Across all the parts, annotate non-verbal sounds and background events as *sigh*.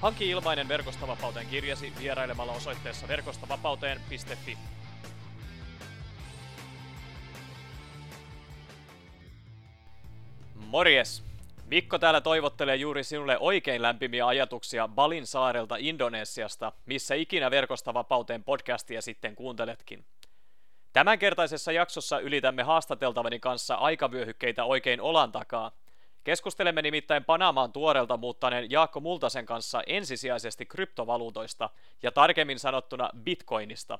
Hanki ilmainen Verkostavapauteen kirjasi vierailemalla osoitteessa verkostavapauteen.fi. Morjes! Mikko täällä toivottelee juuri sinulle oikein lämpimiä ajatuksia Balin saarelta Indonesiasta, missä ikinä Verkostavapauteen podcastia sitten kuunteletkin. Tämänkertaisessa jaksossa ylitämme haastateltavani kanssa aikavyöhykkeitä oikein olan takaa – Keskustelemme nimittäin Panamaan tuoreelta muuttaneen Jaakko Multasen kanssa ensisijaisesti kryptovaluutoista ja tarkemmin sanottuna bitcoinista.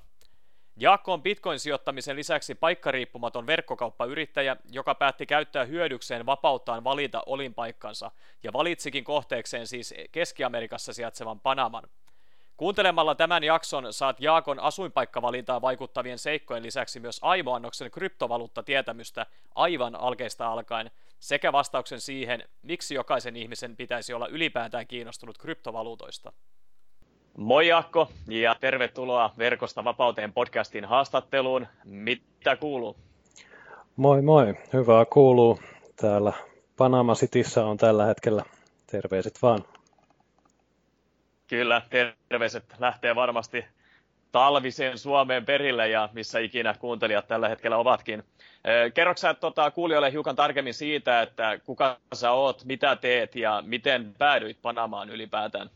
Jaakko on bitcoin-sijoittamisen lisäksi paikkariippumaton verkkokauppayrittäjä, joka päätti käyttää hyödykseen vapauttaan valita olinpaikkansa ja valitsikin kohteekseen siis Keski-Amerikassa sijaitsevan Panaman. Kuuntelemalla tämän jakson saat Jaakon asuinpaikkavalintaan vaikuttavien seikkojen lisäksi myös aivoannoksen kryptovaluutta-tietämystä aivan alkeista alkaen – sekä vastauksen siihen, miksi jokaisen ihmisen pitäisi olla ylipäätään kiinnostunut kryptovaluutoista. Moi Jaakko ja tervetuloa Verkosta vapauteen podcastin haastatteluun. Mitä kuuluu? Moi moi, hyvää kuuluu. Täällä Panama Cityssä on tällä hetkellä. Terveiset vaan. Kyllä, terveiset lähtee varmasti talviseen Suomeen perille ja missä ikinä kuuntelijat tällä hetkellä ovatkin. Kerroksä sä tota, kuulijoille hiukan tarkemmin siitä, että kuka sä oot, mitä teet ja miten päädyit Panamaan ylipäätään?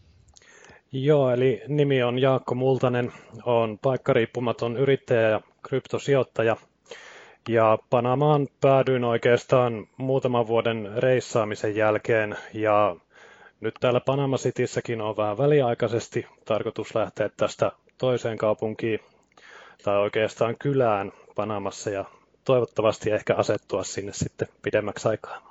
Joo, eli nimi on Jaakko Multanen, on paikkariippumaton yrittäjä ja kryptosijoittaja. Ja Panamaan päädyin oikeastaan muutaman vuoden reissaamisen jälkeen ja nyt täällä Panama Cityssäkin on vähän väliaikaisesti tarkoitus lähteä tästä toiseen kaupunkiin tai oikeastaan kylään Panamassa ja toivottavasti ehkä asettua sinne sitten pidemmäksi aikaa.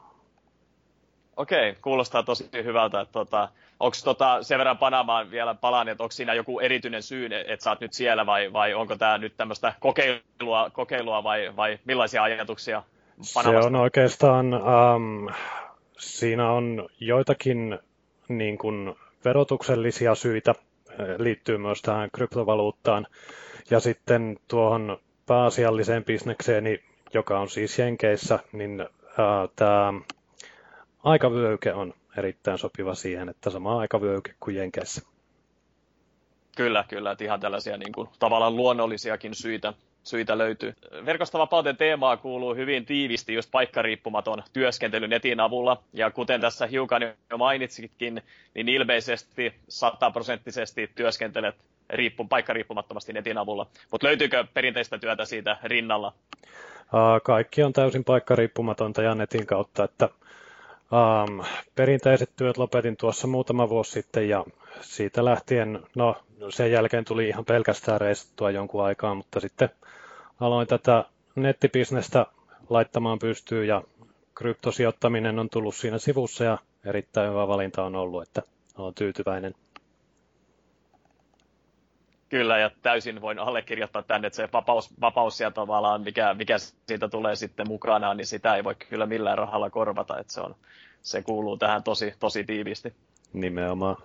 Okei, kuulostaa tosi hyvältä. Että tota, onko tota, sen verran Panamaan vielä palaan, että onko siinä joku erityinen syy, että sä oot nyt siellä vai, vai onko tämä nyt tämmöistä kokeilua, kokeilua vai, vai millaisia ajatuksia Panamasta? Se on oikeastaan, um, siinä on joitakin niin kuin verotuksellisia syitä, liittyy myös tähän kryptovaluuttaan. Ja sitten tuohon pääasialliseen bisnekseeni, joka on siis Jenkeissä, niin tämä aikavyöhyke on erittäin sopiva siihen, että sama aikavyöhyke kuin Jenkeissä. Kyllä, kyllä, että ihan tällaisia niin kuin, tavallaan luonnollisiakin syitä, syitä löytyy. Verkosta vapauteen teemaa kuuluu hyvin tiivisti just paikkariippumaton työskentely netin avulla, ja kuten tässä hiukan jo mainitsitkin, niin ilmeisesti sataprosenttisesti työskentelet riippu, paikkariippumattomasti netin avulla. Mutta löytyykö perinteistä työtä siitä rinnalla? Kaikki on täysin paikkariippumatonta ja netin kautta, että Um, perinteiset työt lopetin tuossa muutama vuosi sitten ja siitä lähtien, no sen jälkeen tuli ihan pelkästään reissattua jonkun aikaa, mutta sitten aloin tätä nettibisnestä laittamaan pystyyn ja kryptosijoittaminen on tullut siinä sivussa ja erittäin hyvä valinta on ollut, että olen tyytyväinen. Kyllä, ja täysin voin allekirjoittaa tänne, että se vapaus, vapaus sieltä tavallaan, mikä, mikä siitä tulee sitten mukana, niin sitä ei voi kyllä millään rahalla korvata, että se, on, se kuuluu tähän tosi, tosi tiiviisti. Nimenomaan.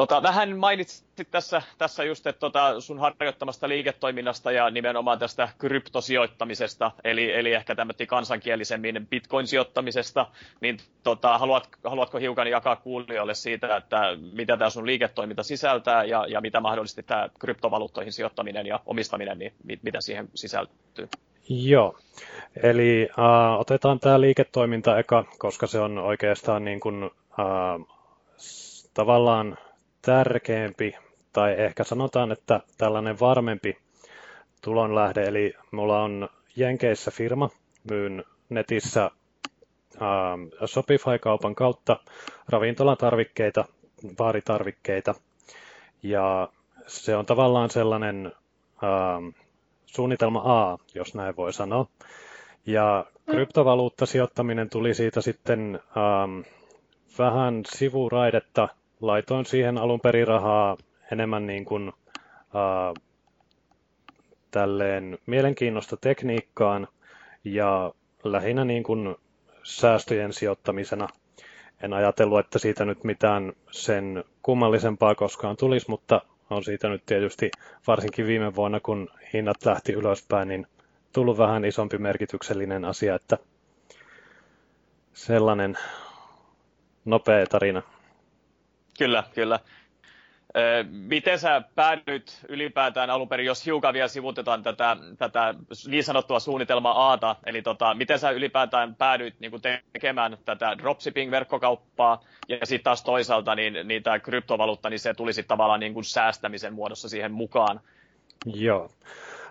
Tota, vähän mainitsit tässä, tässä just, että tota, sun harjoittamasta liiketoiminnasta ja nimenomaan tästä kryptosijoittamisesta, eli, eli ehkä tämmöinen kansankielisemmin bitcoin-sijoittamisesta, niin tota, haluat, haluatko hiukan jakaa kuulijoille siitä, että mitä tämä sun liiketoiminta sisältää ja, ja mitä mahdollisesti tämä kryptovaluuttoihin sijoittaminen ja omistaminen, niin mit, mitä siihen sisältyy? Joo, eli äh, otetaan tämä liiketoiminta eka, koska se on oikeastaan niin kuin, äh, tavallaan tärkeämpi, tai ehkä sanotaan, että tällainen varmempi tulonlähde, eli mulla on Jenkeissä firma, myyn netissä äh, Shopify-kaupan kautta ravintolatarvikkeita, baaritarvikkeita, ja se on tavallaan sellainen äh, suunnitelma A, jos näin voi sanoa. Ja kryptovaluuttasijoittaminen tuli siitä sitten ähm, vähän sivuraidetta laitoin siihen alun perin rahaa enemmän niin kuin äh, tälleen mielenkiinnosta tekniikkaan ja lähinnä niin kuin säästöjen sijoittamisena. En ajatellut, että siitä nyt mitään sen kummallisempaa koskaan tulisi, mutta on siitä nyt tietysti varsinkin viime vuonna, kun hinnat lähti ylöspäin, niin tullut vähän isompi merkityksellinen asia, että sellainen nopea tarina. Kyllä, kyllä. Miten sä päädyit ylipäätään alun perin, jos hiukan vielä sivutetaan tätä, tätä niin sanottua suunnitelmaa Aata, eli tota, miten sä ylipäätään päädyit niin kuin tekemään tätä dropshipping-verkkokauppaa, ja sitten taas toisaalta niin, niin tämä kryptovaluutta, niin se tuli sitten tavallaan niin kuin säästämisen muodossa siihen mukaan? Joo.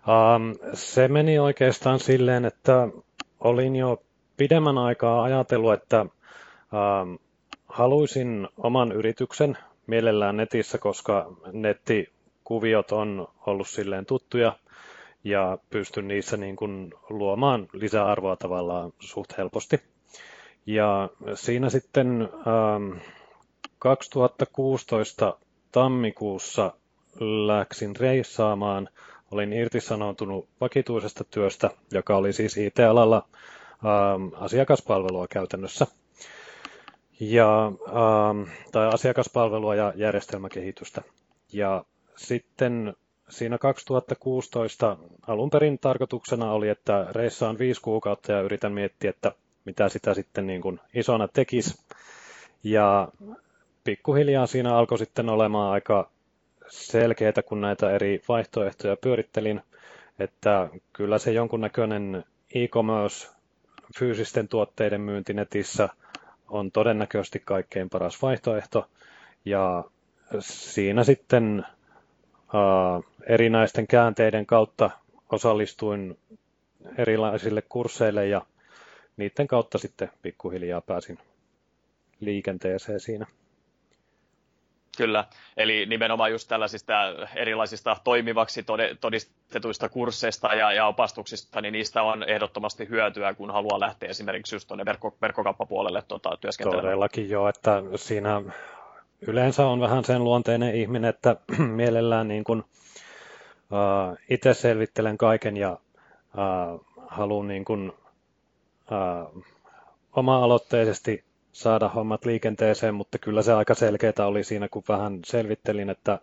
Um, se meni oikeastaan silleen, että olin jo pidemmän aikaa ajatellut, että um, haluaisin oman yrityksen mielellään netissä, koska nettikuviot on ollut silleen tuttuja ja pystyn niissä niin kuin luomaan lisäarvoa tavallaan suht helposti. Ja siinä sitten ähm, 2016 tammikuussa läksin reissaamaan. Olin irtisanoutunut vakituisesta työstä, joka oli siis IT-alalla ähm, asiakaspalvelua käytännössä ja, ähm, tai asiakaspalvelua ja järjestelmäkehitystä. Ja sitten siinä 2016 alun perin tarkoituksena oli, että reissaan viisi kuukautta ja yritän miettiä, että mitä sitä sitten niin kuin isona tekisi. Ja pikkuhiljaa siinä alkoi sitten olemaan aika selkeää, kun näitä eri vaihtoehtoja pyörittelin, että kyllä se jonkunnäköinen e-commerce, fyysisten tuotteiden myynti netissä – on todennäköisesti kaikkein paras vaihtoehto. Ja siinä sitten uh, erinäisten käänteiden kautta osallistuin erilaisille kursseille ja niiden kautta sitten pikkuhiljaa pääsin liikenteeseen siinä. Kyllä, eli nimenomaan just tällaisista erilaisista toimivaksi todistetuista kursseista ja, ja opastuksista, niin niistä on ehdottomasti hyötyä, kun haluaa lähteä esimerkiksi just tuonne verkko, verkkokauppapuolelle tuota, työskentelemään. Todellakin jo, että siinä yleensä on vähän sen luonteinen ihminen, että *clears throat* mielellään niin kuin, uh, itse selvittelen kaiken ja uh, haluan niin kuin, uh, oma-aloitteisesti saada hommat liikenteeseen, mutta kyllä se aika selkeää oli siinä, kun vähän selvittelin, että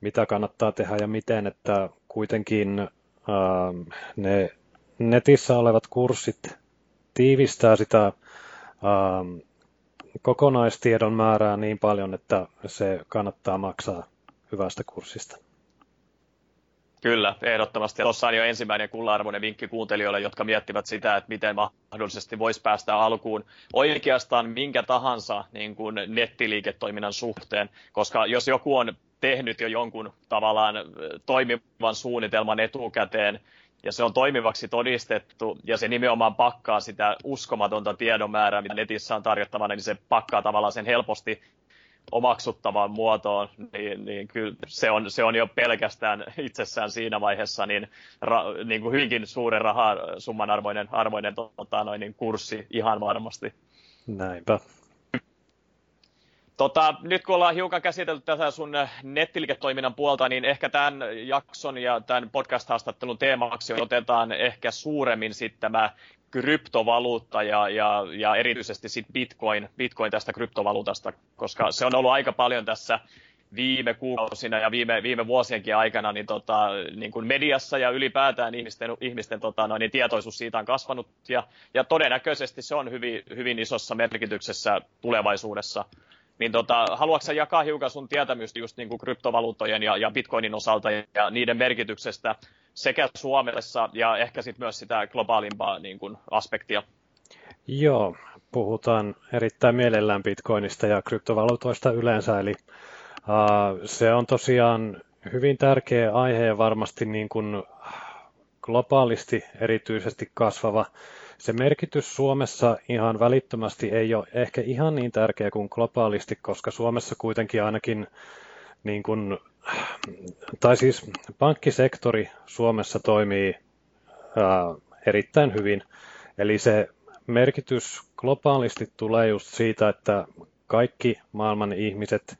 mitä kannattaa tehdä ja miten, että kuitenkin äh, ne netissä olevat kurssit tiivistää sitä äh, kokonaistiedon määrää niin paljon, että se kannattaa maksaa hyvästä kurssista. Kyllä, ehdottomasti. Tuossa on jo ensimmäinen kulla-arvoinen vinkki kuuntelijoille, jotka miettivät sitä, että miten mahdollisesti voisi päästä alkuun oikeastaan minkä tahansa niin kuin nettiliiketoiminnan suhteen, koska jos joku on tehnyt jo jonkun tavallaan toimivan suunnitelman etukäteen, ja se on toimivaksi todistettu, ja se nimenomaan pakkaa sitä uskomatonta tiedon määrää, mitä netissä on tarjottavana, niin se pakkaa tavallaan sen helposti omaksuttavaan muotoon, niin, niin kyllä se on, se on jo pelkästään itsessään siinä vaiheessa niin, ra, niin kuin hyvinkin suuren rahasumman arvoinen, arvoinen tota, noin, niin kurssi ihan varmasti. Näinpä. Tota, nyt kun ollaan hiukan käsitelty tätä sun nettiliiketoiminnan puolta, niin ehkä tämän jakson ja tämän podcast-haastattelun teemaksi otetaan ehkä suuremmin sitten tämä kryptovaluutta ja, ja, ja erityisesti sit Bitcoin, Bitcoin tästä kryptovaluutasta, koska se on ollut aika paljon tässä viime kuukausina ja viime, viime vuosienkin aikana niin tota, niin kuin mediassa ja ylipäätään ihmisten, ihmisten tota, noin, niin tietoisuus siitä on kasvanut ja, ja todennäköisesti se on hyvin, hyvin isossa merkityksessä tulevaisuudessa. Niin tota, haluatko jakaa hiukan sun tietämystä just niin kuin kryptovaluuttojen ja, ja bitcoinin osalta ja, niiden merkityksestä sekä Suomessa ja ehkä sitten myös sitä globaalimpaa niin kuin, aspektia. Joo, puhutaan erittäin mielellään bitcoinista ja kryptovaluutoista yleensä, eli uh, se on tosiaan hyvin tärkeä aihe ja varmasti niin kuin globaalisti erityisesti kasvava. Se merkitys Suomessa ihan välittömästi ei ole ehkä ihan niin tärkeä kuin globaalisti, koska Suomessa kuitenkin ainakin niin kuin tai siis pankkisektori Suomessa toimii ää, erittäin hyvin. Eli se merkitys globaalisti tulee just siitä, että kaikki maailman ihmiset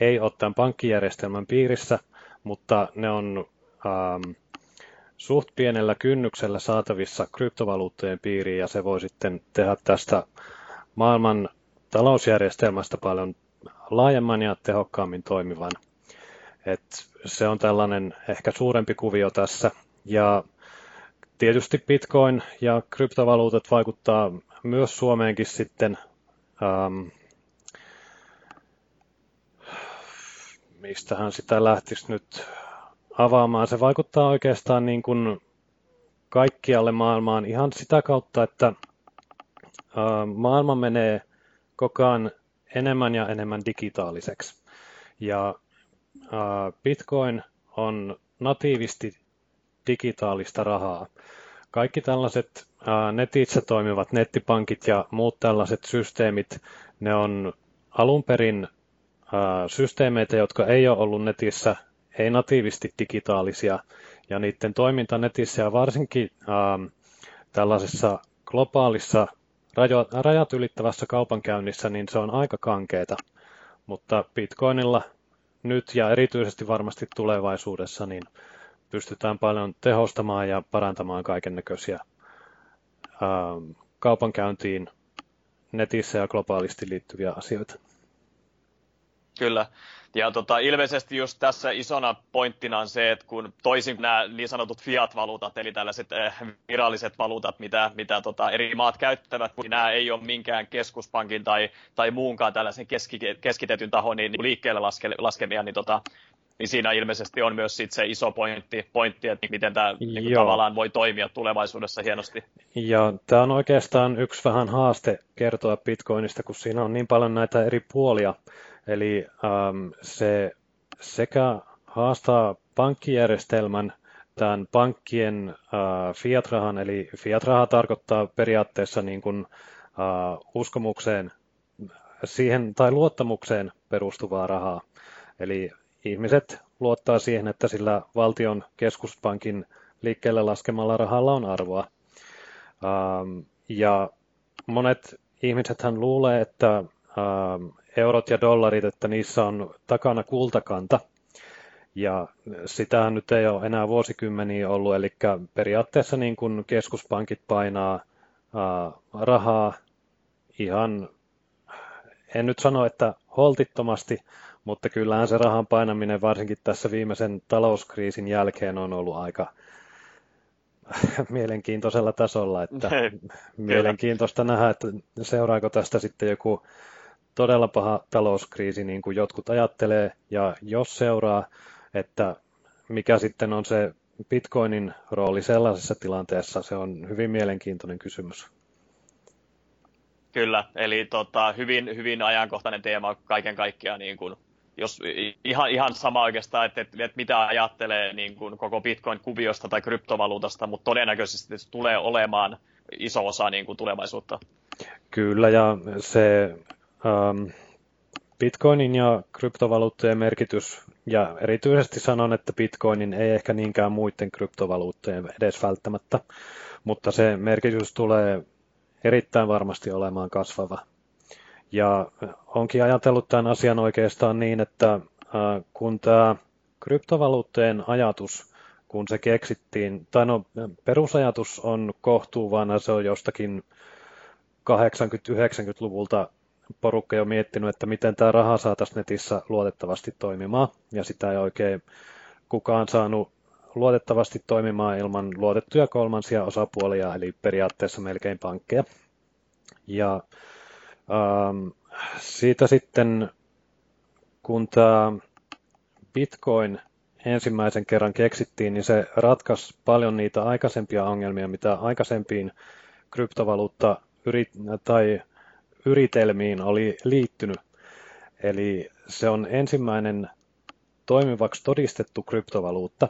ei ole tämän pankkijärjestelmän piirissä, mutta ne on ähm, suht pienellä kynnyksellä saatavissa kryptovaluuttojen piiriin ja se voi sitten tehdä tästä maailman talousjärjestelmästä paljon laajemman ja tehokkaammin toimivan. Et se on tällainen ehkä suurempi kuvio tässä. Ja tietysti Bitcoin ja kryptovaluutat vaikuttaa myös Suomeenkin sitten. Ähm, mistähän sitä lähtisi nyt avaamaan. Se vaikuttaa oikeastaan niin kuin kaikkialle maailmaan ihan sitä kautta, että maailma menee koko ajan enemmän ja enemmän digitaaliseksi. Ja Bitcoin on natiivisti digitaalista rahaa. Kaikki tällaiset netitse toimivat nettipankit ja muut tällaiset systeemit, ne on alun perin systeemeitä, jotka ei ole ollut netissä ei natiivisti digitaalisia, ja niiden toiminta netissä ja varsinkin ähm, tällaisessa globaalissa rajo, rajat ylittävässä kaupankäynnissä, niin se on aika kankeeta. Mutta Bitcoinilla nyt ja erityisesti varmasti tulevaisuudessa, niin pystytään paljon tehostamaan ja parantamaan kaiken näköisiä ähm, kaupankäyntiin netissä ja globaalisti liittyviä asioita. Kyllä. Ja tota, ilmeisesti just tässä isona pointtina on se, että kun toisin nämä niin sanotut fiat-valuutat, eli tällaiset eh, viralliset valuutat, mitä, mitä tota, eri maat käyttävät, kun nämä ei ole minkään keskuspankin tai, tai muunkaan tällaisen keski, keskitetyn tahon niin, niin liikkeelle laske, laskemia, niin tota, niin siinä ilmeisesti on myös sit se iso pointti, pointti että miten tämä niin tavallaan voi toimia tulevaisuudessa hienosti. Ja tämä on oikeastaan yksi vähän haaste kertoa Bitcoinista, kun siinä on niin paljon näitä eri puolia. Eli ähm, se sekä haastaa pankkijärjestelmän tämän pankkien äh, fiat-rahan, eli fiat-raha tarkoittaa periaatteessa niin kuin, äh, uskomukseen siihen tai luottamukseen perustuvaa rahaa. Eli ihmiset luottaa siihen, että sillä valtion keskuspankin liikkeelle laskemalla rahalla on arvoa. Ähm, ja monet ihmisethän luulee, että ähm, eurot ja dollarit, että niissä on takana kultakanta. Ja sitä nyt ei ole enää vuosikymmeniä ollut, eli periaatteessa niin kuin keskuspankit painaa rahaa ihan, en nyt sano, että holtittomasti, mutta kyllähän se rahan painaminen varsinkin tässä viimeisen talouskriisin jälkeen on ollut aika *laughs* mielenkiintoisella tasolla, että *laughs* mielenkiintoista nähdä, että seuraako tästä sitten joku todella paha talouskriisi, niin kuin jotkut ajattelee, ja jos seuraa, että mikä sitten on se Bitcoinin rooli sellaisessa tilanteessa, se on hyvin mielenkiintoinen kysymys. Kyllä, eli tota, hyvin, hyvin ajankohtainen teema kaiken kaikkiaan, niin kuin, jos ihan, ihan sama oikeastaan, että, että, että mitä ajattelee niin kuin koko Bitcoin-kuviosta tai kryptovaluutasta, mutta todennäköisesti se tulee olemaan iso osa niin kuin tulevaisuutta. Kyllä, ja se Bitcoinin ja kryptovaluuttojen merkitys, ja erityisesti sanon, että Bitcoinin ei ehkä niinkään muiden kryptovaluuttojen edes välttämättä, mutta se merkitys tulee erittäin varmasti olemaan kasvava. Ja onkin ajatellut tämän asian oikeastaan niin, että kun tämä kryptovaluuttojen ajatus, kun se keksittiin, tai no perusajatus on kohtuuvana, se on jostakin 80-90-luvulta porukka jo miettinyt, että miten tämä raha saataisiin netissä luotettavasti toimimaan, ja sitä ei oikein kukaan saanut luotettavasti toimimaan ilman luotettuja kolmansia osapuolia, eli periaatteessa melkein pankkeja. Ja ähm, siitä sitten, kun tämä Bitcoin ensimmäisen kerran keksittiin, niin se ratkaisi paljon niitä aikaisempia ongelmia, mitä aikaisempiin kryptovaluutta yrit- tai yritelmiin oli liittynyt. Eli se on ensimmäinen toimivaksi todistettu kryptovaluutta.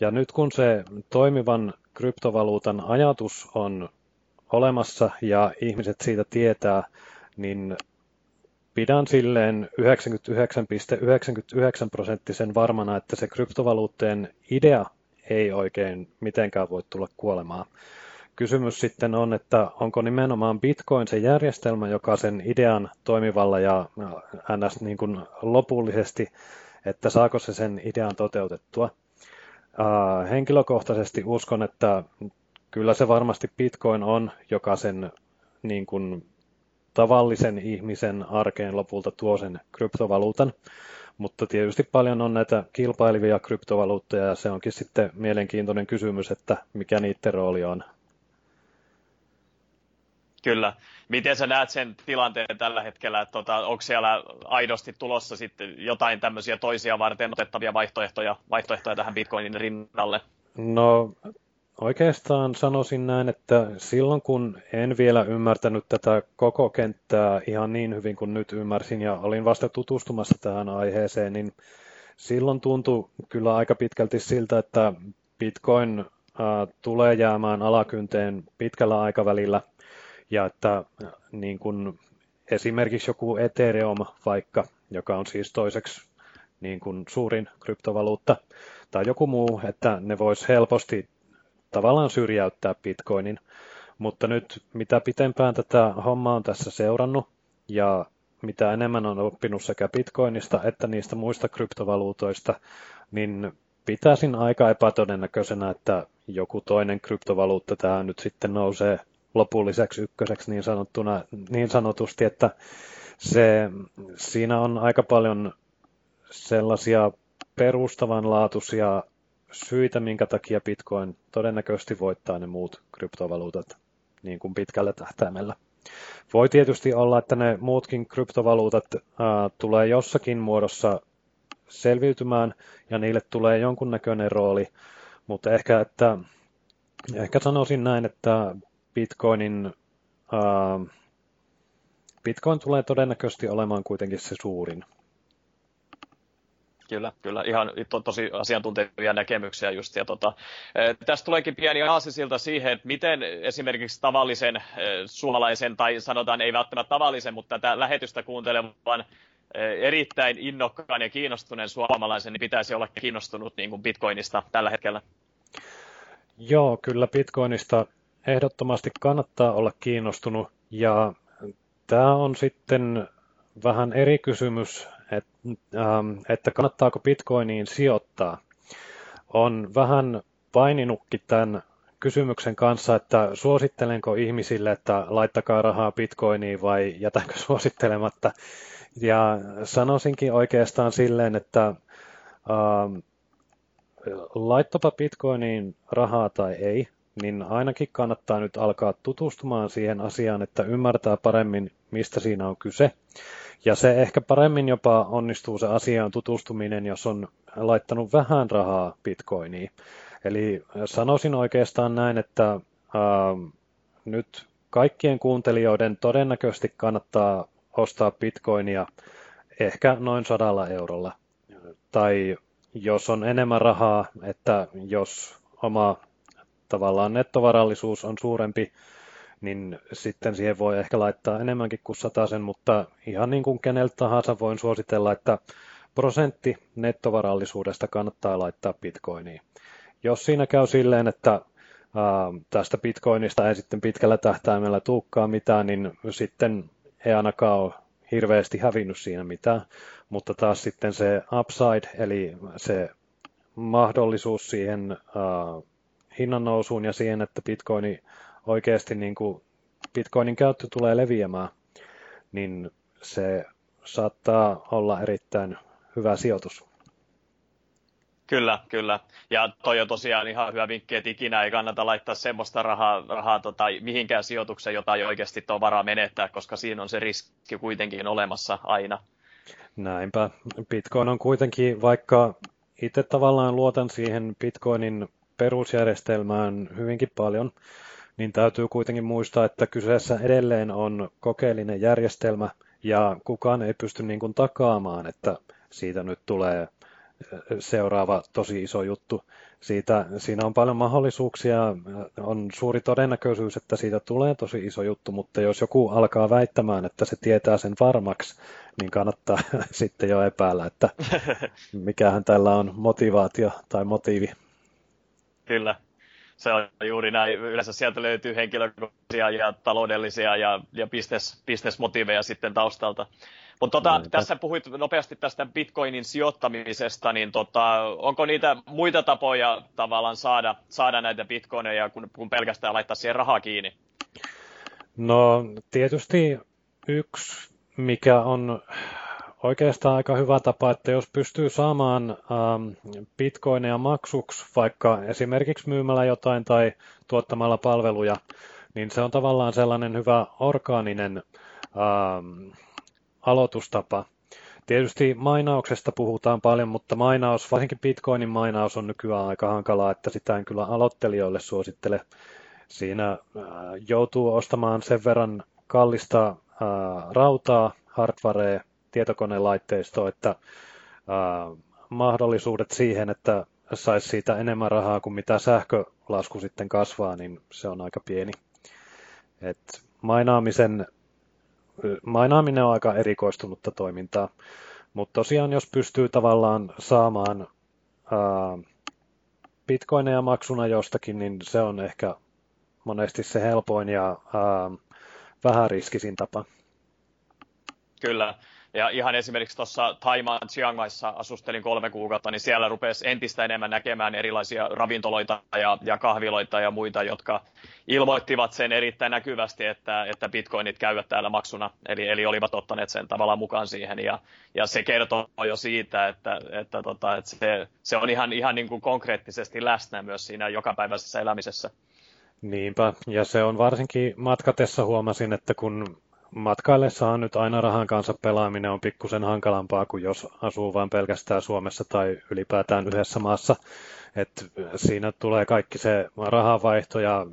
Ja nyt kun se toimivan kryptovaluutan ajatus on olemassa ja ihmiset siitä tietää, niin pidän silleen 99,99 prosenttisen varmana, että se kryptovaluutteen idea ei oikein mitenkään voi tulla kuolemaan kysymys sitten on, että onko nimenomaan Bitcoin se järjestelmä, joka sen idean toimivalla ja ns. Niin kuin lopullisesti että saako se sen idean toteutettua. Henkilökohtaisesti uskon, että kyllä se varmasti Bitcoin on, joka sen niin kuin, tavallisen ihmisen arkeen lopulta tuo sen kryptovaluutan. Mutta tietysti paljon on näitä kilpailevia kryptovaluuttoja ja se onkin sitten mielenkiintoinen kysymys, että mikä niiden rooli on. Kyllä. Miten sä näet sen tilanteen tällä hetkellä, että tota, onko siellä aidosti tulossa sitten jotain tämmöisiä toisia varten otettavia vaihtoehtoja, vaihtoehtoja tähän Bitcoinin rinnalle? No Oikeastaan sanoisin näin, että silloin kun en vielä ymmärtänyt tätä koko kenttää ihan niin hyvin kuin nyt ymmärsin ja olin vasta tutustumassa tähän aiheeseen, niin silloin tuntui kyllä aika pitkälti siltä, että Bitcoin tulee jäämään alakynteen pitkällä aikavälillä ja että niin kuin esimerkiksi joku Ethereum vaikka, joka on siis toiseksi niin kuin suurin kryptovaluutta, tai joku muu, että ne vois helposti tavallaan syrjäyttää Bitcoinin. Mutta nyt mitä pitempään tätä hommaa on tässä seurannut ja mitä enemmän on oppinut sekä Bitcoinista että niistä muista kryptovaluutoista, niin pitäisin aika epätodennäköisenä, että joku toinen kryptovaluutta tähän nyt sitten nousee lopulliseksi ykköseksi niin, sanottuna, niin sanotusti, että se, siinä on aika paljon sellaisia perustavanlaatuisia syitä, minkä takia Bitcoin todennäköisesti voittaa ne muut kryptovaluutat niin kuin pitkällä tähtäimellä. Voi tietysti olla, että ne muutkin kryptovaluutat ää, tulee jossakin muodossa selviytymään ja niille tulee jonkunnäköinen rooli, mutta ehkä, että, ehkä sanoisin näin, että Bitcoinin, ää, Bitcoin tulee todennäköisesti olemaan kuitenkin se suurin Kyllä, kyllä. Ihan to, tosi asiantuntevia näkemyksiä just. Ja tota, e, tästä tuleekin pieni aasisilta siihen, että miten esimerkiksi tavallisen e, suomalaisen, tai sanotaan ei välttämättä tavallisen, mutta tätä lähetystä kuuntelevan e, erittäin innokkaan ja kiinnostuneen suomalaisen, niin pitäisi olla kiinnostunut niin kuin Bitcoinista tällä hetkellä. Joo, kyllä Bitcoinista ehdottomasti kannattaa olla kiinnostunut. Ja tämä on sitten vähän eri kysymys Ähm, että kannattaako bitcoiniin sijoittaa. On vähän paininutkin tämän kysymyksen kanssa, että suosittelenko ihmisille, että laittakaa rahaa bitcoiniin vai jätänkö *laughs* suosittelematta. Ja sanoisinkin oikeastaan silleen, että ähm, laittapa bitcoiniin rahaa tai ei, niin ainakin kannattaa nyt alkaa tutustumaan siihen asiaan, että ymmärtää paremmin, mistä siinä on kyse. Ja se ehkä paremmin jopa onnistuu se asiaan tutustuminen, jos on laittanut vähän rahaa bitcoiniin. Eli sanoisin oikeastaan näin, että ää, nyt kaikkien kuuntelijoiden todennäköisesti kannattaa ostaa bitcoinia ehkä noin sadalla eurolla. Tai jos on enemmän rahaa, että jos oma tavallaan nettovarallisuus on suurempi, niin sitten siihen voi ehkä laittaa enemmänkin kuin sen, mutta ihan niin kuin keneltä tahansa voin suositella, että prosentti nettovarallisuudesta kannattaa laittaa bitcoiniin. Jos siinä käy silleen, että tästä bitcoinista ei sitten pitkällä tähtäimellä tuukkaa mitään, niin sitten ei ainakaan ole hirveästi hävinnyt siinä mitään, mutta taas sitten se upside, eli se mahdollisuus siihen ää, hinnan nousuun ja siihen, että bitcoini oikeasti niin kuin Bitcoinin käyttö tulee leviämään, niin se saattaa olla erittäin hyvä sijoitus. Kyllä, kyllä. Ja toi on tosiaan ihan hyvä vinkki, että ikinä ei kannata laittaa semmoista rahaa, rahaa tota, mihinkään sijoitukseen, jota ei oikeasti tuo varaa menettää, koska siinä on se riski kuitenkin olemassa aina. Näinpä. Bitcoin on kuitenkin, vaikka itse tavallaan luotan siihen Bitcoinin perusjärjestelmään hyvinkin paljon, niin täytyy kuitenkin muistaa, että kyseessä edelleen on kokeellinen järjestelmä ja kukaan ei pysty niin kuin takaamaan, että siitä nyt tulee seuraava tosi iso juttu. Siitä, siinä on paljon mahdollisuuksia, on suuri todennäköisyys, että siitä tulee tosi iso juttu, mutta jos joku alkaa väittämään, että se tietää sen varmaksi, niin kannattaa *laughs* sitten jo epäillä, että *laughs* mikähän tällä on motivaatio tai motiivi. Kyllä, se on juuri näin. Yleensä sieltä löytyy henkilökohtaisia ja taloudellisia ja, ja business, business-motiiveja sitten taustalta. Mutta tota, tässä puhuit nopeasti tästä bitcoinin sijoittamisesta, niin tota, onko niitä muita tapoja tavallaan saada, saada näitä bitcoineja, kun, kun pelkästään laittaa siihen rahaa kiinni? No tietysti yksi, mikä on oikeastaan aika hyvä tapa, että jos pystyy saamaan ähm, bitcoineja maksuksi, vaikka esimerkiksi myymällä jotain tai tuottamalla palveluja, niin se on tavallaan sellainen hyvä orgaaninen ähm, aloitustapa. Tietysti mainauksesta puhutaan paljon, mutta mainaus, varsinkin bitcoinin mainaus on nykyään aika hankalaa, että sitä en kyllä aloittelijoille suosittele. Siinä äh, joutuu ostamaan sen verran kallista äh, rautaa, hardwarea, tietokonelaitteistoa, että äh, mahdollisuudet siihen, että saisi siitä enemmän rahaa kuin mitä sähkölasku sitten kasvaa, niin se on aika pieni. Et mainaamisen, mainaaminen on aika erikoistunutta toimintaa, mutta tosiaan jos pystyy tavallaan saamaan bitcoineja maksuna jostakin, niin se on ehkä monesti se helpoin ja ää, vähän riskisin tapa. Kyllä. Ja ihan esimerkiksi tuossa Taimaan Chiang Maissa asustelin kolme kuukautta, niin siellä rupesi entistä enemmän näkemään erilaisia ravintoloita ja, ja kahviloita ja muita, jotka ilmoittivat sen erittäin näkyvästi, että, että bitcoinit käyvät täällä maksuna, eli, eli olivat ottaneet sen tavallaan mukaan siihen, ja, ja se kertoo jo siitä, että, että, tota, että se, se on ihan, ihan niin kuin konkreettisesti läsnä myös siinä jokapäiväisessä elämisessä. Niinpä, ja se on varsinkin matkatessa huomasin, että kun matkaillessaan nyt aina rahan kanssa pelaaminen on pikkusen hankalampaa kuin jos asuu vain pelkästään Suomessa tai ylipäätään yhdessä maassa. Et siinä tulee kaikki se rahanvaihto ja,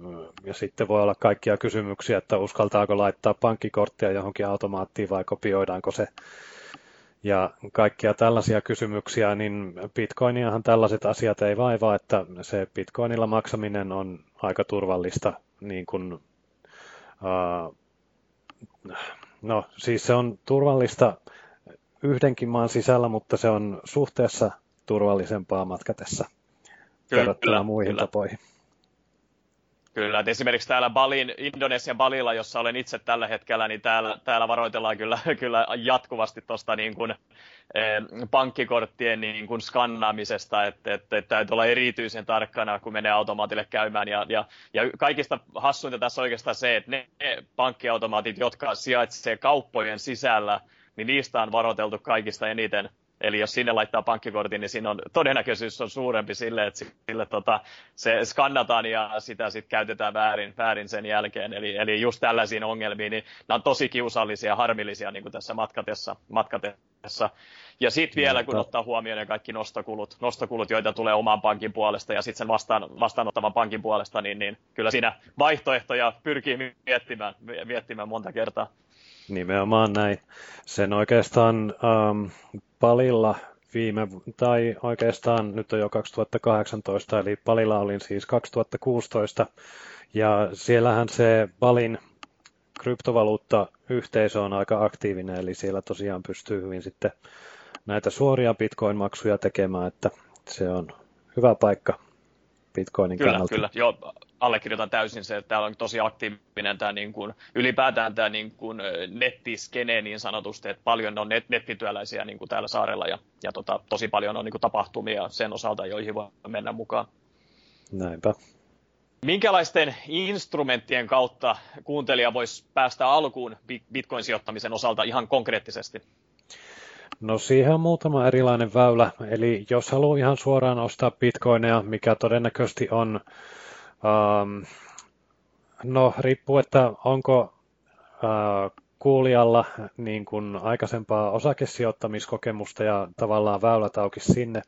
ja sitten voi olla kaikkia kysymyksiä, että uskaltaako laittaa pankkikorttia johonkin automaattiin vai kopioidaanko se. Ja kaikkia tällaisia kysymyksiä, niin bitcoiniahan tällaiset asiat ei vaivaa, että se bitcoinilla maksaminen on aika turvallista niin kuin, uh, No siis se on turvallista yhdenkin maan sisällä, mutta se on suhteessa turvallisempaa matkatessa kyllä, verrattuna muihin kyllä. tapoihin. Kyllä, että esimerkiksi täällä Balin, Indonesian Balilla, jossa olen itse tällä hetkellä, niin täällä, täällä varoitellaan kyllä, *laughs* kyllä jatkuvasti tuosta niin kuin, eh, pankkikorttien niin kuin skannaamisesta, että, että, että täytyy olla erityisen tarkkana, kun menee automaatille käymään. Ja, ja, ja kaikista hassuinta tässä oikeastaan se, että ne pankkiautomaatit, jotka sijaitsevat kauppojen sisällä, niin niistä on varoiteltu kaikista eniten Eli jos sinne laittaa pankkikortin, niin siinä on todennäköisyys on suurempi sille, että sille, tota, se skannataan ja sitä sitten käytetään väärin, väärin sen jälkeen. Eli, eli just tällaisiin ongelmiin, niin nämä on tosi kiusallisia ja harmillisia niin kuin tässä matkatessa. matkatessa. Ja sitten vielä, kun ottaa huomioon ne kaikki nostokulut, nostokulut, joita tulee oman pankin puolesta ja sitten sen vastaan, vastaanottavan pankin puolesta, niin, niin kyllä siinä vaihtoehtoja pyrkii miettimään, miettimään monta kertaa. Nimenomaan näin. Sen oikeastaan ähm, palilla viime, tai oikeastaan nyt on jo 2018, eli palilla olin siis 2016, ja siellähän se Balin kryptovaluutta-yhteisö on aika aktiivinen, eli siellä tosiaan pystyy hyvin sitten näitä suoria bitcoin-maksuja tekemään, että se on hyvä paikka Bitcoinin kyllä, kannalta. Kyllä, joo, allekirjoitan täysin se, että täällä on tosi aktiivinen tämä niin kuin, ylipäätään tämä niin kuin, nettiskene niin sanotusti, että paljon on net, nettityöläisiä niin kuin täällä saarella ja, ja tota, tosi paljon on niin kuin, tapahtumia sen osalta, joihin voi mennä mukaan. Näinpä. Minkälaisten instrumenttien kautta kuuntelija voisi päästä alkuun Bitcoin-sijoittamisen osalta ihan konkreettisesti? No siihen on muutama erilainen väylä. Eli jos haluaa ihan suoraan ostaa bitcoineja, mikä todennäköisesti on, ähm, no riippuu, että onko äh, kuulijalla niin kuin aikaisempaa osakesijoittamiskokemusta ja tavallaan väylät auki sinne.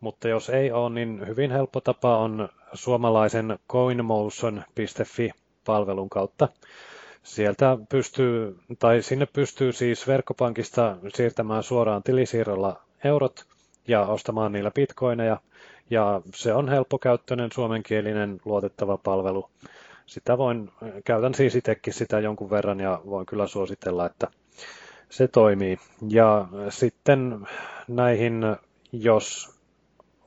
Mutta jos ei ole, niin hyvin helppo tapa on suomalaisen coinmotion.fi-palvelun kautta Sieltä pystyy, tai sinne pystyy siis verkkopankista siirtämään suoraan tilisiirrolla eurot ja ostamaan niillä bitcoineja. Ja se on helppokäyttöinen suomenkielinen luotettava palvelu. Sitä voin, käytän siis itsekin sitä jonkun verran ja voin kyllä suositella, että se toimii. Ja sitten näihin, jos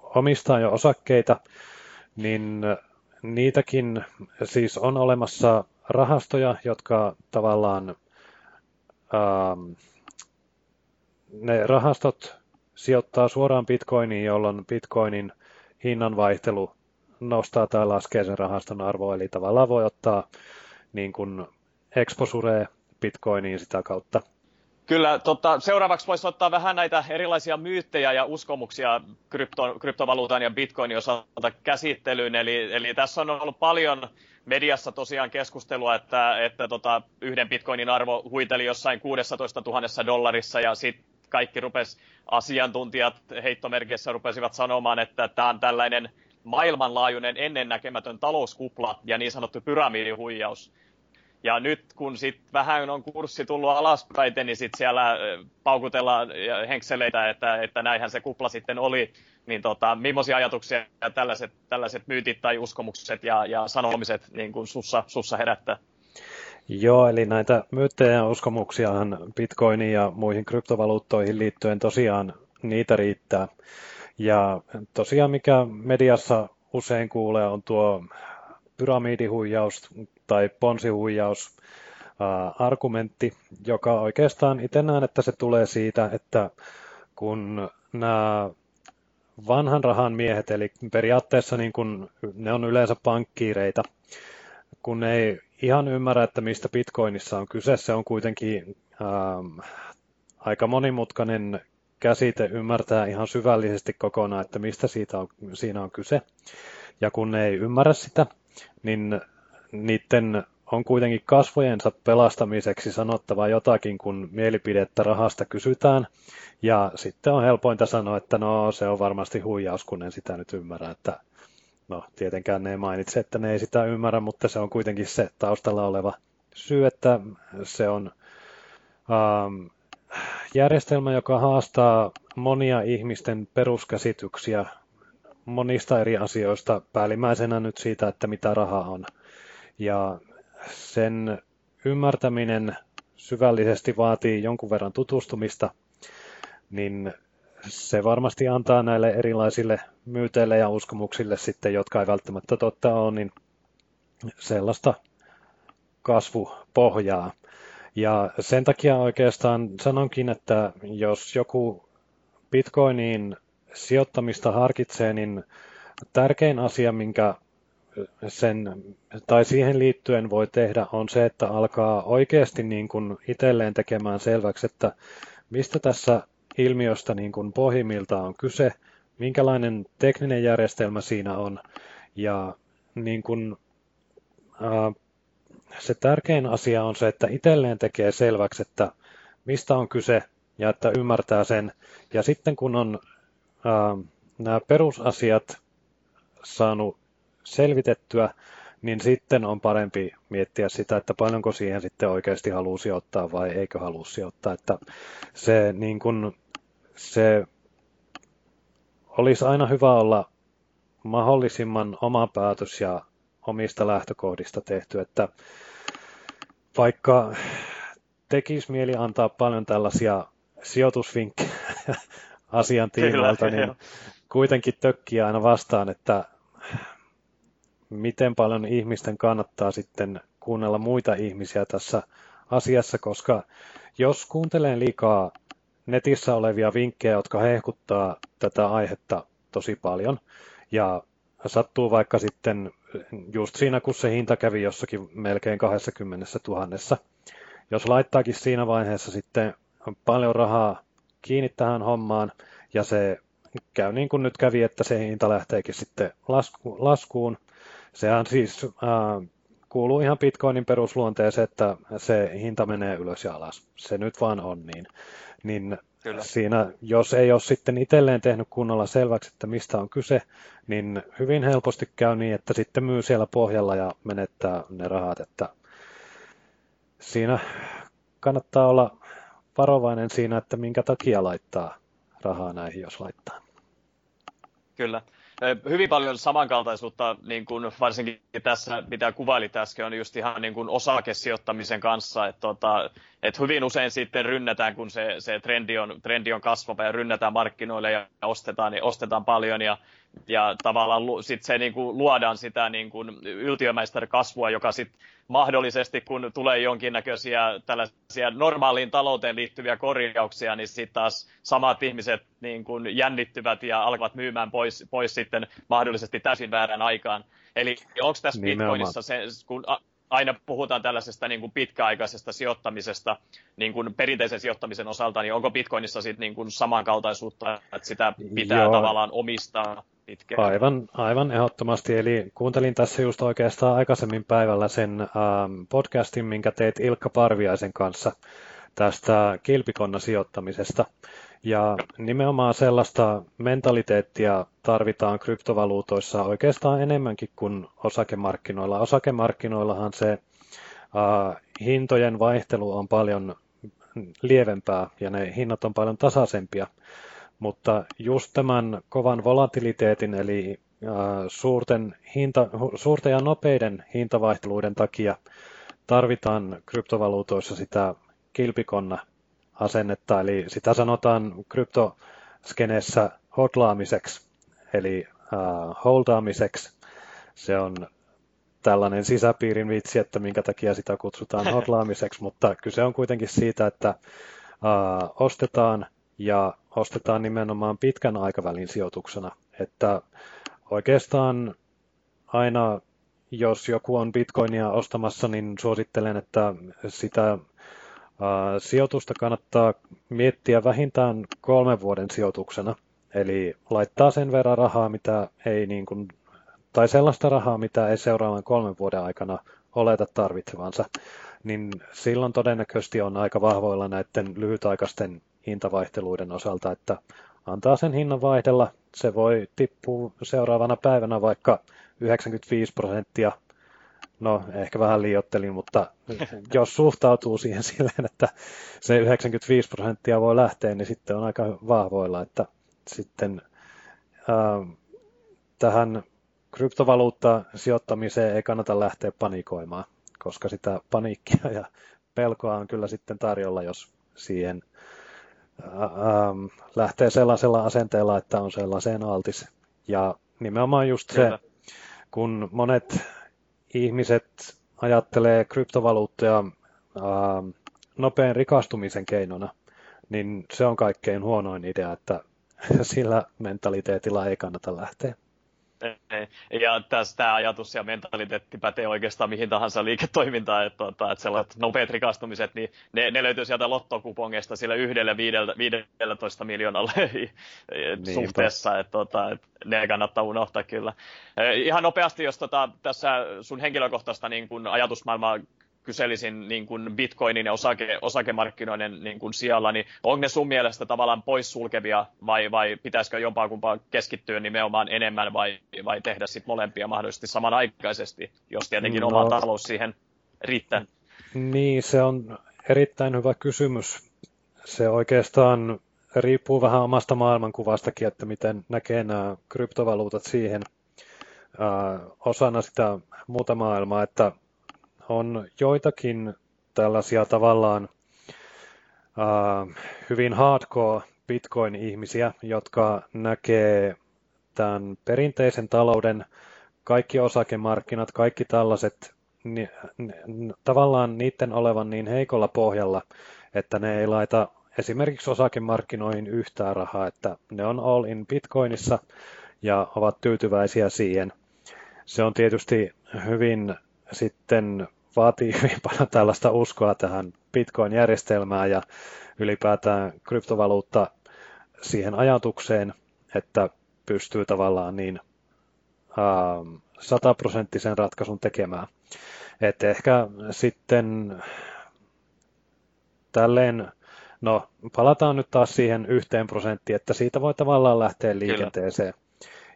omistaa jo osakkeita, niin niitäkin siis on olemassa rahastoja, jotka tavallaan ähm, ne rahastot sijoittaa suoraan bitcoiniin, jolloin bitcoinin hinnan vaihtelu nostaa tai laskee sen rahaston arvoa, eli tavallaan voi ottaa niin kuin exposuree bitcoiniin sitä kautta. Kyllä, tota, seuraavaksi voisi ottaa vähän näitä erilaisia myyttejä ja uskomuksia krypto, kryptovaluutan ja bitcoinin osalta käsittelyyn. Eli, eli tässä on ollut paljon mediassa tosiaan keskustelua, että, että tota, yhden bitcoinin arvo huiteli jossain 16 000 dollarissa ja sitten kaikki rupes asiantuntijat heittomerkissä rupesivat sanomaan, että tämä on tällainen maailmanlaajuinen ennennäkemätön talouskupla ja niin sanottu pyramidihuijaus. Ja nyt kun sit vähän on kurssi tullut alaspäin, niin sit siellä paukutellaan henkseleitä, että, että näinhän se kupla sitten oli. Niin tota, millaisia ajatuksia tällaiset, tällaiset myytit tai uskomukset ja, ja sanomiset niin kuin sussa, sussa herättää? Joo, eli näitä myyttejä ja uskomuksiahan bitcoiniin ja muihin kryptovaluuttoihin liittyen tosiaan niitä riittää. Ja tosiaan mikä mediassa usein kuulee on tuo pyramidihuijaus tai ponsihuijaus argumentti, joka oikeastaan itse näen, että se tulee siitä, että kun nämä vanhan rahan miehet, eli periaatteessa niin kun ne on yleensä pankkiireita, kun ei ihan ymmärrä, että mistä Bitcoinissa on kyse, se on kuitenkin ähm, aika monimutkainen käsite ymmärtää ihan syvällisesti kokonaan, että mistä siitä on, siinä on kyse. Ja kun ne ei ymmärrä sitä, niin niiden on kuitenkin kasvojensa pelastamiseksi sanottava jotakin, kun mielipidettä rahasta kysytään. Ja sitten on helpointa sanoa, että no se on varmasti huijaus, kun en sitä nyt ymmärrä. Että, no tietenkään ne ei mainitse, että ne ei sitä ymmärrä, mutta se on kuitenkin se taustalla oleva syy, että se on ähm, järjestelmä, joka haastaa monia ihmisten peruskäsityksiä monista eri asioista, päällimmäisenä nyt siitä, että mitä raha on. Ja sen ymmärtäminen syvällisesti vaatii jonkun verran tutustumista, niin se varmasti antaa näille erilaisille myyteille ja uskomuksille sitten, jotka ei välttämättä totta ole, niin sellaista kasvupohjaa. Ja sen takia oikeastaan sanonkin, että jos joku Bitcoiniin sijoittamista harkitsee, niin tärkein asia, minkä sen, tai siihen liittyen voi tehdä, on se, että alkaa oikeasti niin kuin itselleen tekemään selväksi, että mistä tässä ilmiöstä niin kuin pohjimmiltaan on kyse, minkälainen tekninen järjestelmä siinä on, ja niin kuin, ää, se tärkein asia on se, että itselleen tekee selväksi, että mistä on kyse, ja että ymmärtää sen, ja sitten kun on ää, nämä perusasiat saanut selvitettyä, niin sitten on parempi miettiä sitä, että paljonko siihen sitten oikeasti haluaa sijoittaa vai eikö halua sijoittaa. Että se, niin kun, se olisi aina hyvä olla mahdollisimman oma päätös ja omista lähtökohdista tehty, että vaikka tekisi mieli antaa paljon tällaisia sijoitusvinkkejä *laughs* asian tiimoilta, niin kuitenkin tökkiä aina vastaan, että miten paljon ihmisten kannattaa sitten kuunnella muita ihmisiä tässä asiassa, koska jos kuuntelee liikaa netissä olevia vinkkejä, jotka hehkuttaa tätä aihetta tosi paljon, ja sattuu vaikka sitten just siinä, kun se hinta kävi jossakin melkein 20 000, jos laittaakin siinä vaiheessa sitten paljon rahaa kiinni tähän hommaan, ja se käy niin kuin nyt kävi, että se hinta lähteekin sitten lasku, laskuun, Sehän siis äh, kuuluu ihan Bitcoinin perusluonteeseen, että se hinta menee ylös ja alas. Se nyt vaan on niin. Niin Kyllä. siinä, jos ei ole sitten itselleen tehnyt kunnolla selväksi, että mistä on kyse, niin hyvin helposti käy niin, että sitten myy siellä pohjalla ja menettää ne rahat. Että siinä kannattaa olla varovainen siinä, että minkä takia laittaa rahaa näihin, jos laittaa. Kyllä hyvin paljon samankaltaisuutta, niin kuin varsinkin tässä, mitä kuvailit äsken, on just ihan niin kuin osakesijoittamisen kanssa. Että tota, et hyvin usein sitten rynnätään, kun se, se trendi, on, trendi on kasvava ja rynnätään markkinoille ja ostetaan, niin ostetaan paljon ja, ja tavallaan sit se niin kuin luodaan sitä niin kuin kasvua, joka sitten mahdollisesti, kun tulee jonkinnäköisiä tällaisia normaaliin talouteen liittyviä korjauksia, niin sitten taas samat ihmiset niin kuin jännittyvät ja alkavat myymään pois, pois sitten mahdollisesti täysin väärän aikaan. Eli onko tässä Bitcoinissa se, kun aina puhutaan tällaisesta niin kuin pitkäaikaisesta sijoittamisesta niin kuin perinteisen sijoittamisen osalta, niin onko Bitcoinissa sitten niin kuin samankaltaisuutta, että sitä pitää Joo. tavallaan omistaa pitkään? Aivan, aivan ehdottomasti. Eli kuuntelin tässä just oikeastaan aikaisemmin päivällä sen ähm, podcastin, minkä teit Ilkka Parviaisen kanssa tästä kilpikonna sijoittamisesta. Ja nimenomaan sellaista mentaliteettia tarvitaan kryptovaluutoissa oikeastaan enemmänkin kuin osakemarkkinoilla. Osakemarkkinoillahan se äh, hintojen vaihtelu on paljon lievempää ja ne hinnat on paljon tasaisempia. Mutta just tämän kovan volatiliteetin eli äh, suurten, hinta, suurten ja nopeiden hintavaihteluiden takia tarvitaan kryptovaluutoissa sitä kilpikonna asennetta, eli sitä sanotaan kryptoskeneessä hodlaamiseksi, eli uh, holdaamiseksi. Se on tällainen sisäpiirin vitsi, että minkä takia sitä kutsutaan *laughs* hodlaamiseksi, mutta kyse on kuitenkin siitä, että uh, ostetaan ja ostetaan nimenomaan pitkän aikavälin sijoituksena. Että oikeastaan aina jos joku on bitcoinia ostamassa, niin suosittelen, että sitä Sijoitusta kannattaa miettiä vähintään kolmen vuoden sijoituksena, eli laittaa sen verran rahaa, mitä ei niin kuin, tai sellaista rahaa, mitä ei seuraavan kolmen vuoden aikana oleta tarvitsevansa, niin silloin todennäköisesti on aika vahvoilla näiden lyhytaikaisten hintavaihteluiden osalta, että antaa sen hinnan vaihdella. Se voi tippua seuraavana päivänä vaikka 95 prosenttia no ehkä vähän liiottelin, mutta jos suhtautuu siihen *laughs* silleen, että se 95 prosenttia voi lähteä, niin sitten on aika vahvoilla, että sitten äh, tähän kryptovaluutta sijoittamiseen ei kannata lähteä panikoimaan, koska sitä paniikkia ja pelkoa on kyllä sitten tarjolla, jos siihen ähm, lähtee sellaisella asenteella, että on sellaiseen altis. Ja nimenomaan just se, Kyllä. kun monet ihmiset ajattelee kryptovaluuttoja ää, nopean rikastumisen keinona, niin se on kaikkein huonoin idea, että *laughs* sillä mentaliteetilla ei kannata lähteä. Ja tässä tämä ajatus ja mentaliteetti pätee oikeastaan mihin tahansa liiketoimintaan, että, tuota, että sellaiset nopeat rikastumiset, niin ne, ne löytyy sieltä lottokupongeista sille yhdelle 15 miljoonalle *laughs* suhteessa, että, tuota, että ne kannattaa unohtaa kyllä. Ihan nopeasti, jos tota, tässä sun henkilökohtaista niin kun ajatusmaailmaa kyselisin niin kuin bitcoinin ja osake, osakemarkkinoiden niin kuin sijalla, niin onko ne sun mielestä tavallaan poissulkevia vai, vai pitäisikö jompaa kumpaa keskittyä nimenomaan enemmän vai, vai tehdä sitten molempia mahdollisesti samanaikaisesti, jos tietenkin no, oma talous siihen riittää? Niin, se on erittäin hyvä kysymys. Se oikeastaan riippuu vähän omasta maailmankuvastakin, että miten näkee nämä kryptovaluutat siihen osana sitä muuta maailmaa, että on joitakin tällaisia tavallaan uh, hyvin hardcore Bitcoin-ihmisiä, jotka näkee tämän perinteisen talouden, kaikki osakemarkkinat, kaikki tällaiset ni, ni, tavallaan niiden olevan niin heikolla pohjalla, että ne ei laita esimerkiksi osakemarkkinoihin yhtään rahaa, että ne on all in Bitcoinissa ja ovat tyytyväisiä siihen. Se on tietysti hyvin sitten vaatii hyvin *laughs* paljon tällaista uskoa tähän Bitcoin-järjestelmään ja ylipäätään kryptovaluutta siihen ajatukseen, että pystyy tavallaan niin ähm, sataprosenttisen ratkaisun tekemään. Että ehkä sitten tälleen, no palataan nyt taas siihen yhteen prosenttiin, että siitä voi tavallaan lähteä liikenteeseen. Kyllä.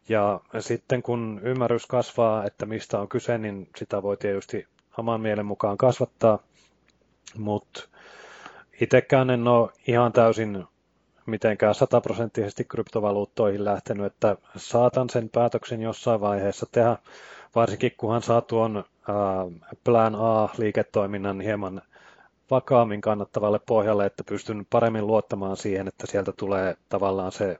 Ja sitten kun ymmärrys kasvaa, että mistä on kyse, niin sitä voi tietysti oman mielen mukaan kasvattaa, mutta itsekään en ole ihan täysin mitenkään sataprosenttisesti kryptovaluuttoihin lähtenyt, että saatan sen päätöksen jossain vaiheessa tehdä, varsinkin kunhan saa tuon Plan A-liiketoiminnan hieman vakaammin kannattavalle pohjalle, että pystyn paremmin luottamaan siihen, että sieltä tulee tavallaan se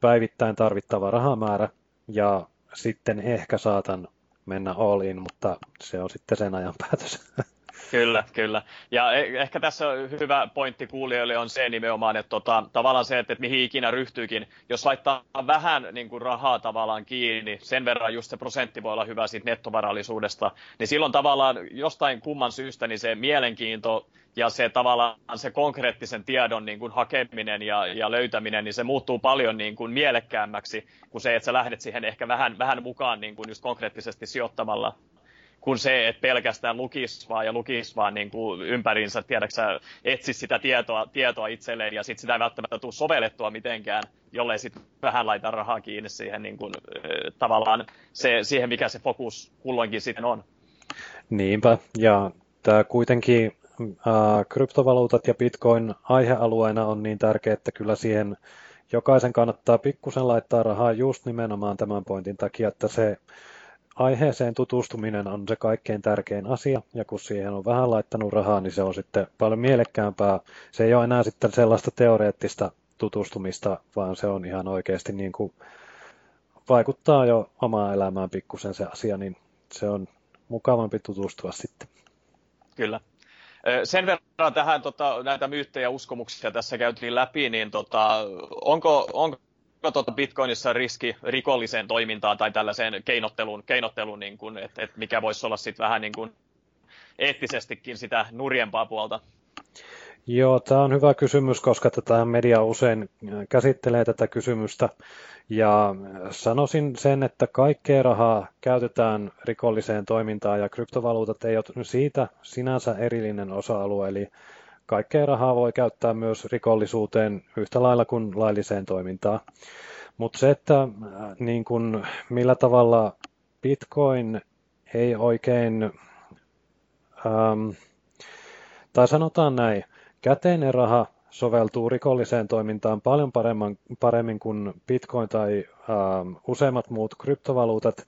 päivittäin tarvittava rahamäärä ja sitten ehkä saatan mennä all in, mutta se on sitten sen ajan päätös. *laughs* Kyllä, kyllä. Ja e- ehkä tässä hyvä pointti kuulijoille on se nimenomaan, että tota, tavallaan se, että, että mihin ikinä ryhtyykin, jos laittaa vähän niin kuin rahaa tavallaan kiinni, sen verran just se prosentti voi olla hyvä siitä nettovarallisuudesta, niin silloin tavallaan jostain kumman syystä niin se mielenkiinto ja se tavallaan se konkreettisen tiedon niin kuin hakeminen ja, ja löytäminen, niin se muuttuu paljon niin kuin mielekkäämmäksi kuin se, että sä lähdet siihen ehkä vähän, vähän mukaan niin kuin just konkreettisesti sijoittamalla kuin se, että pelkästään lukisi vaan ja lukisi vaan niin kuin ympäriinsä, tiedäksä, etsisi sitä tietoa, tietoa itselleen ja sitten sitä ei välttämättä tule sovellettua mitenkään, jollei sitten vähän laita rahaa kiinni siihen niin kuin, tavallaan se, siihen, mikä se fokus kulloinkin sitten on. Niinpä, ja tämä kuitenkin äh, kryptovaluutat ja bitcoin aihealueena on niin tärkeä, että kyllä siihen jokaisen kannattaa pikkusen laittaa rahaa just nimenomaan tämän pointin takia, että se aiheeseen tutustuminen on se kaikkein tärkein asia, ja kun siihen on vähän laittanut rahaa, niin se on sitten paljon mielekkäämpää. Se ei ole enää sitten sellaista teoreettista tutustumista, vaan se on ihan oikeasti niin kuin vaikuttaa jo omaan elämään pikkusen se asia, niin se on mukavampi tutustua sitten. Kyllä. Sen verran tähän tota, näitä myyttejä ja uskomuksia tässä käytiin läpi, niin tota, onko, onko tuota Bitcoinissa riski rikolliseen toimintaan tai tällaiseen keinotteluun, keinotteluun niin kuin, että, että mikä voisi olla sitten vähän niin kuin eettisestikin sitä nurjempaa puolta? Joo, tämä on hyvä kysymys, koska tätä media usein käsittelee tätä kysymystä. Ja sanoisin sen, että kaikkea rahaa käytetään rikolliseen toimintaan ja kryptovaluutat ei ole siitä sinänsä erillinen osa-alue. Eli kaikkea rahaa voi käyttää myös rikollisuuteen yhtä lailla kuin lailliseen toimintaan. Mutta se, että äh, niin kun, millä tavalla Bitcoin ei oikein, ähm, tai sanotaan näin, käteinen raha soveltuu rikolliseen toimintaan paljon paremmin, paremmin kuin Bitcoin tai ähm, useimmat muut kryptovaluutat,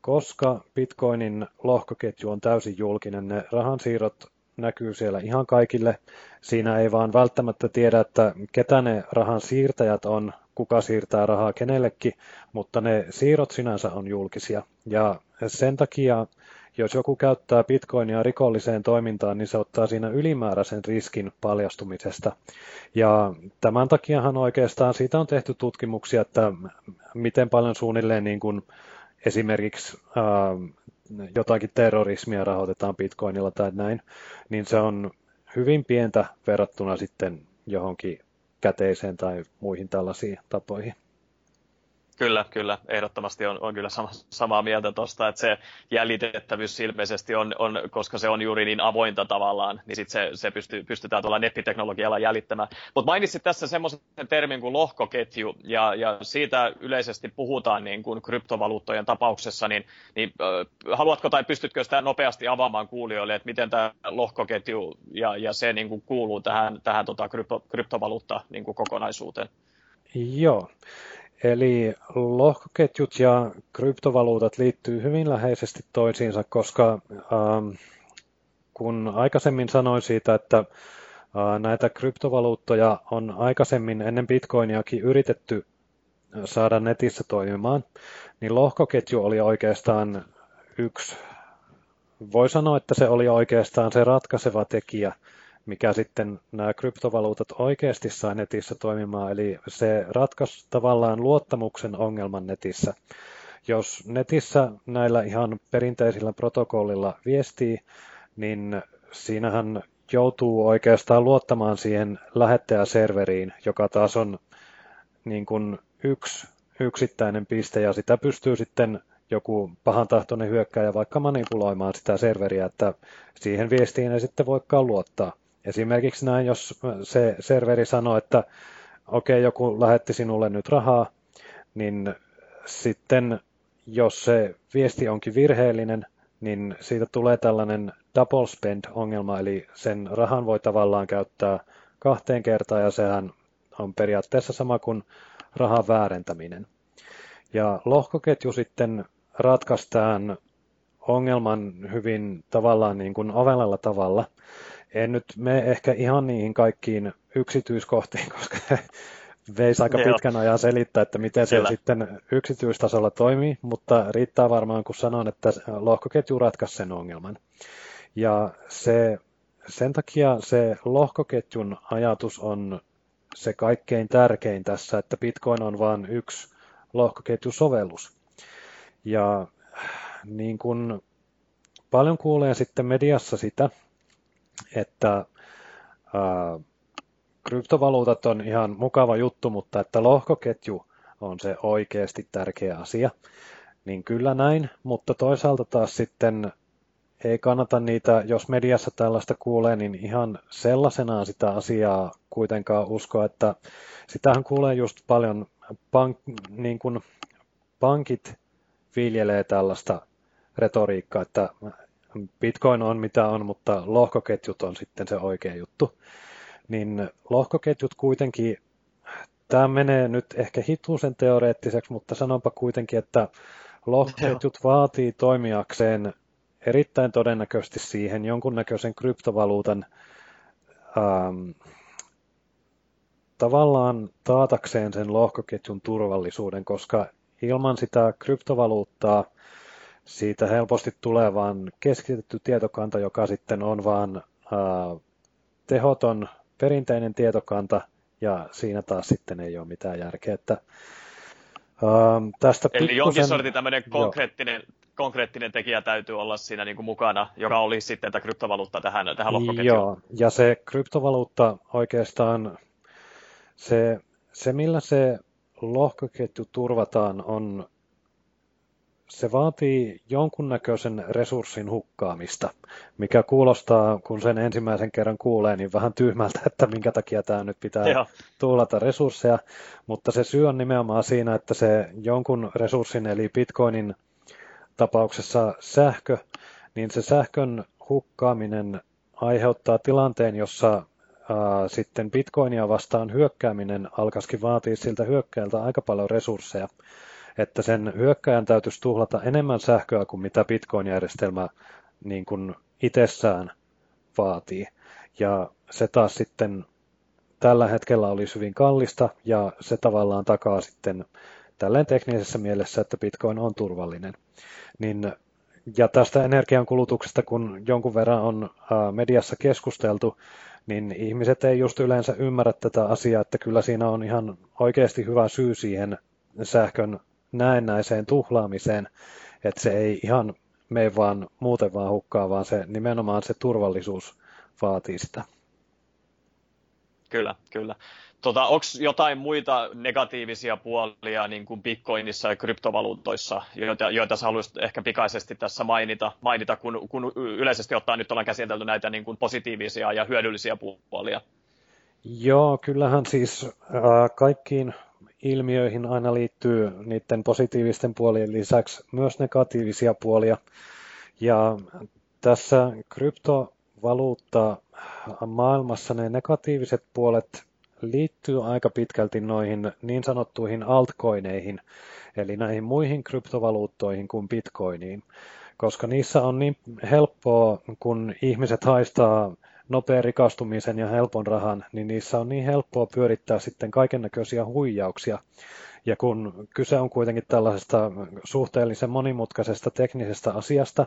koska Bitcoinin lohkoketju on täysin julkinen. Ne rahansiirrot näkyy siellä ihan kaikille. Siinä ei vaan välttämättä tiedä, että ketä ne rahan siirtäjät on, kuka siirtää rahaa kenellekin, mutta ne siirrot sinänsä on julkisia. Ja sen takia, jos joku käyttää bitcoinia rikolliseen toimintaan, niin se ottaa siinä ylimääräisen riskin paljastumisesta. Ja tämän takiahan oikeastaan siitä on tehty tutkimuksia, että miten paljon suunnilleen niin kuin esimerkiksi jotakin terrorismia rahoitetaan bitcoinilla tai näin, niin se on hyvin pientä verrattuna sitten johonkin käteiseen tai muihin tällaisiin tapoihin. Kyllä, kyllä. Ehdottomasti on, on kyllä sama, samaa mieltä tuosta, että se jäljitettävyys ilmeisesti on, on, koska se on juuri niin avointa tavallaan, niin sit se, se pystyy, pystytään tuolla nettiteknologialla jäljittämään. Mutta mainitsit tässä semmoisen termin kuin lohkoketju, ja, ja siitä yleisesti puhutaan niin kuin kryptovaluuttojen tapauksessa, niin, niin äh, haluatko tai pystytkö sitä nopeasti avaamaan kuulijoille, että miten tämä lohkoketju ja, ja se niin kuin kuuluu tähän, tähän tota krypto, kryptovaluutta niin kuin kokonaisuuteen? Joo. Eli lohkoketjut ja kryptovaluutat liittyy hyvin läheisesti toisiinsa, koska ähm, kun aikaisemmin sanoin siitä, että äh, näitä kryptovaluuttoja on aikaisemmin ennen bitcoiniakin yritetty saada netissä toimimaan, niin lohkoketju oli oikeastaan yksi, voi sanoa, että se oli oikeastaan se ratkaiseva tekijä mikä sitten nämä kryptovaluutat oikeasti saa netissä toimimaan, eli se ratkaisi tavallaan luottamuksen ongelman netissä. Jos netissä näillä ihan perinteisillä protokollilla viestii, niin siinähän joutuu oikeastaan luottamaan siihen lähettäjäserveriin, joka taas on niin kuin yksi yksittäinen piste, ja sitä pystyy sitten joku pahantahtoinen hyökkäjä vaikka manipuloimaan sitä serveriä, että siihen viestiin ei sitten voikaan luottaa. Esimerkiksi näin, jos se serveri sanoo, että okei, okay, joku lähetti sinulle nyt rahaa, niin sitten jos se viesti onkin virheellinen, niin siitä tulee tällainen double spend-ongelma, eli sen rahan voi tavallaan käyttää kahteen kertaan, ja sehän on periaatteessa sama kuin rahan väärentäminen. Ja lohkoketju sitten ratkaistaan ongelman hyvin tavallaan niin kuin ovelalla tavalla. En nyt me ehkä ihan niihin kaikkiin yksityiskohtiin, *laughs* koska veisi aika pitkän ajan selittää, että miten se sitten yksityistasolla toimii, mutta riittää varmaan, kun sanon, että lohkoketju ratkaisi sen ongelman. Ja se, sen takia se lohkoketjun ajatus on se kaikkein tärkein tässä, että Bitcoin on vain yksi lohkoketjusovellus. Ja niin kuin paljon kuulee sitten mediassa sitä, että ää, kryptovaluutat on ihan mukava juttu, mutta että lohkoketju on se oikeasti tärkeä asia. Niin kyllä näin, mutta toisaalta taas sitten ei kannata niitä, jos mediassa tällaista kuulee, niin ihan sellaisenaan sitä asiaa kuitenkaan uskoa, että sitähän kuulee just paljon, pank, niin kuin pankit viljelee tällaista retoriikkaa, että Bitcoin on mitä on, mutta lohkoketjut on sitten se oikea juttu. Niin lohkoketjut kuitenkin, tämä menee nyt ehkä hituisen teoreettiseksi, mutta sanonpa kuitenkin, että lohkoketjut vaatii toimijakseen erittäin todennäköisesti siihen jonkunnäköisen kryptovaluutan ähm, tavallaan taatakseen sen lohkoketjun turvallisuuden, koska ilman sitä kryptovaluuttaa siitä helposti tulee vain keskitetty tietokanta, joka sitten on vain äh, tehoton perinteinen tietokanta, ja siinä taas sitten ei ole mitään järkeä. Että, ähm, tästä Eli pikkusen... jonkin sortin tämmöinen konkreettinen, konkreettinen tekijä täytyy olla siinä niin kuin mukana, joka olisi sitten tätä kryptovaluutta tähän, tähän lohkoketjuun. Joo, ja se kryptovaluutta oikeastaan, se, se millä se lohkoketju turvataan, on se vaatii jonkunnäköisen resurssin hukkaamista, mikä kuulostaa, kun sen ensimmäisen kerran kuulee, niin vähän tyhmältä, että minkä takia tämä nyt pitää Joo. tuulata resursseja, mutta se syy on nimenomaan siinä, että se jonkun resurssin, eli bitcoinin tapauksessa sähkö, niin se sähkön hukkaaminen aiheuttaa tilanteen, jossa ää, sitten bitcoinia vastaan hyökkääminen alkaisikin vaatia siltä hyökkäältä aika paljon resursseja että sen hyökkäjän täytyisi tuhlata enemmän sähköä kuin mitä Bitcoin-järjestelmä niin kuin itsessään vaatii. Ja se taas sitten tällä hetkellä olisi hyvin kallista ja se tavallaan takaa sitten tälleen teknisessä mielessä, että Bitcoin on turvallinen. Niin, ja tästä energiankulutuksesta, kun jonkun verran on mediassa keskusteltu, niin ihmiset ei just yleensä ymmärrä tätä asiaa, että kyllä siinä on ihan oikeasti hyvä syy siihen sähkön näennäiseen tuhlaamiseen, että se ei ihan mene vaan muuten vaan hukkaa, vaan se nimenomaan se turvallisuus vaatii sitä. Kyllä, kyllä. Tota, Onko jotain muita negatiivisia puolia niin kuin Bitcoinissa ja kryptovaluutoissa, joita, joita sä haluaisit ehkä pikaisesti tässä mainita, mainita kun, kun yleisesti ottaen nyt ollaan käsitelty näitä niin kuin positiivisia ja hyödyllisiä puolia? Joo, kyllähän siis äh, kaikkiin ilmiöihin aina liittyy niiden positiivisten puolien lisäksi myös negatiivisia puolia. Ja tässä kryptovaluutta maailmassa ne negatiiviset puolet liittyy aika pitkälti noihin niin sanottuihin altcoineihin, eli näihin muihin kryptovaluuttoihin kuin bitcoiniin, koska niissä on niin helppoa, kun ihmiset haistaa nopean rikastumisen ja helpon rahan, niin niissä on niin helppoa pyörittää sitten kaiken näköisiä huijauksia. Ja kun kyse on kuitenkin tällaisesta suhteellisen monimutkaisesta teknisestä asiasta,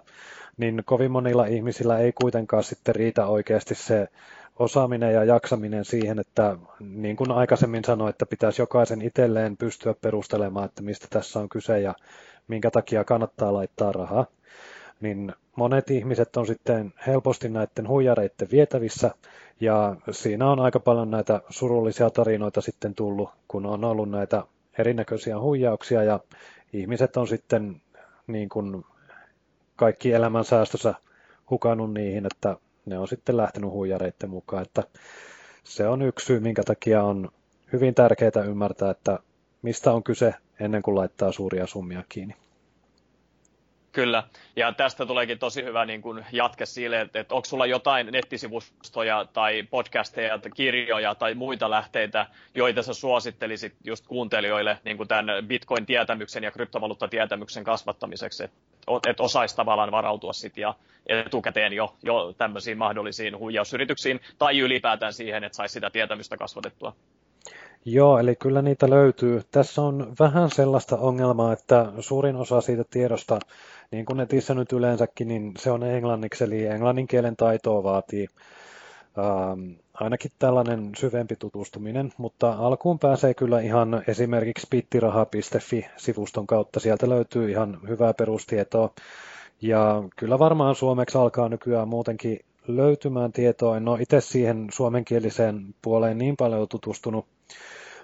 niin kovin monilla ihmisillä ei kuitenkaan sitten riitä oikeasti se osaaminen ja jaksaminen siihen, että niin kuin aikaisemmin sanoin, että pitäisi jokaisen itselleen pystyä perustelemaan, että mistä tässä on kyse ja minkä takia kannattaa laittaa rahaa niin monet ihmiset on sitten helposti näiden huijareiden vietävissä, ja siinä on aika paljon näitä surullisia tarinoita sitten tullut, kun on ollut näitä erinäköisiä huijauksia, ja ihmiset on sitten niin kuin kaikki elämän säästössä hukannut niihin, että ne on sitten lähtenyt huijareiden mukaan, että se on yksi syy, minkä takia on hyvin tärkeää ymmärtää, että mistä on kyse ennen kuin laittaa suuria summia kiinni. Kyllä, ja tästä tuleekin tosi hyvä niin kuin jatke sille, että, että onko sulla jotain nettisivustoja tai podcasteja tai kirjoja tai muita lähteitä, joita sä suosittelisit just kuuntelijoille niin kuin tämän Bitcoin-tietämyksen ja kryptovaluutta-tietämyksen kasvattamiseksi, että et osaisi tavallaan varautua sitten ja etukäteen jo, jo tämmöisiin mahdollisiin huijausyrityksiin tai ylipäätään siihen, että saisi sitä tietämystä kasvatettua. Joo, eli kyllä niitä löytyy. Tässä on vähän sellaista ongelmaa, että suurin osa siitä tiedosta, niin kuin netissä nyt yleensäkin, niin se on englanniksi, eli englannin kielen taitoa vaatii ähm, ainakin tällainen syvempi tutustuminen, mutta alkuun pääsee kyllä ihan esimerkiksi pittiraha.fi-sivuston kautta. Sieltä löytyy ihan hyvää perustietoa. Ja kyllä varmaan suomeksi alkaa nykyään muutenkin löytymään tietoa. En ole itse siihen suomenkieliseen puoleen niin paljon tutustunut,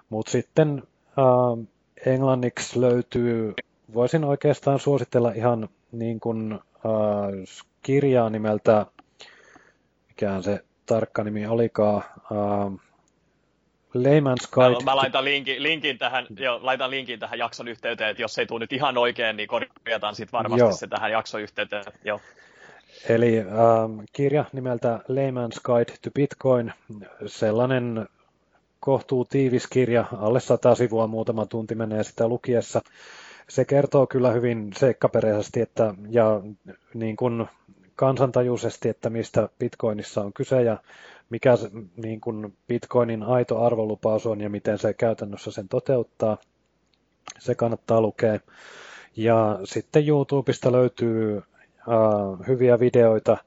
mutta sitten äh, englanniksi löytyy, voisin oikeastaan suositella ihan niin kuin äh, kirjaa nimeltä, mikään se tarkka nimi olikaan, äh, Layman's Guide. Mä, mä laitan, linkin, linkin tähän, jo, laitan linkin tähän jakson yhteyteen, että jos ei tule nyt ihan oikein, niin korjataan sitten varmasti Joo. se tähän jakson yhteyteen. Joo. Eli ähm, kirja nimeltä Layman's Guide to Bitcoin, sellainen kohtuu tiivis kirja, alle sata sivua muutama tunti menee sitä lukiessa. Se kertoo kyllä hyvin seikkaperäisesti että, ja niin kuin kansantajuisesti, että mistä Bitcoinissa on kyse ja mikä niin kuin Bitcoinin aito arvolupaus on ja miten se käytännössä sen toteuttaa. Se kannattaa lukea. Ja sitten YouTubesta löytyy äh, hyviä videoita.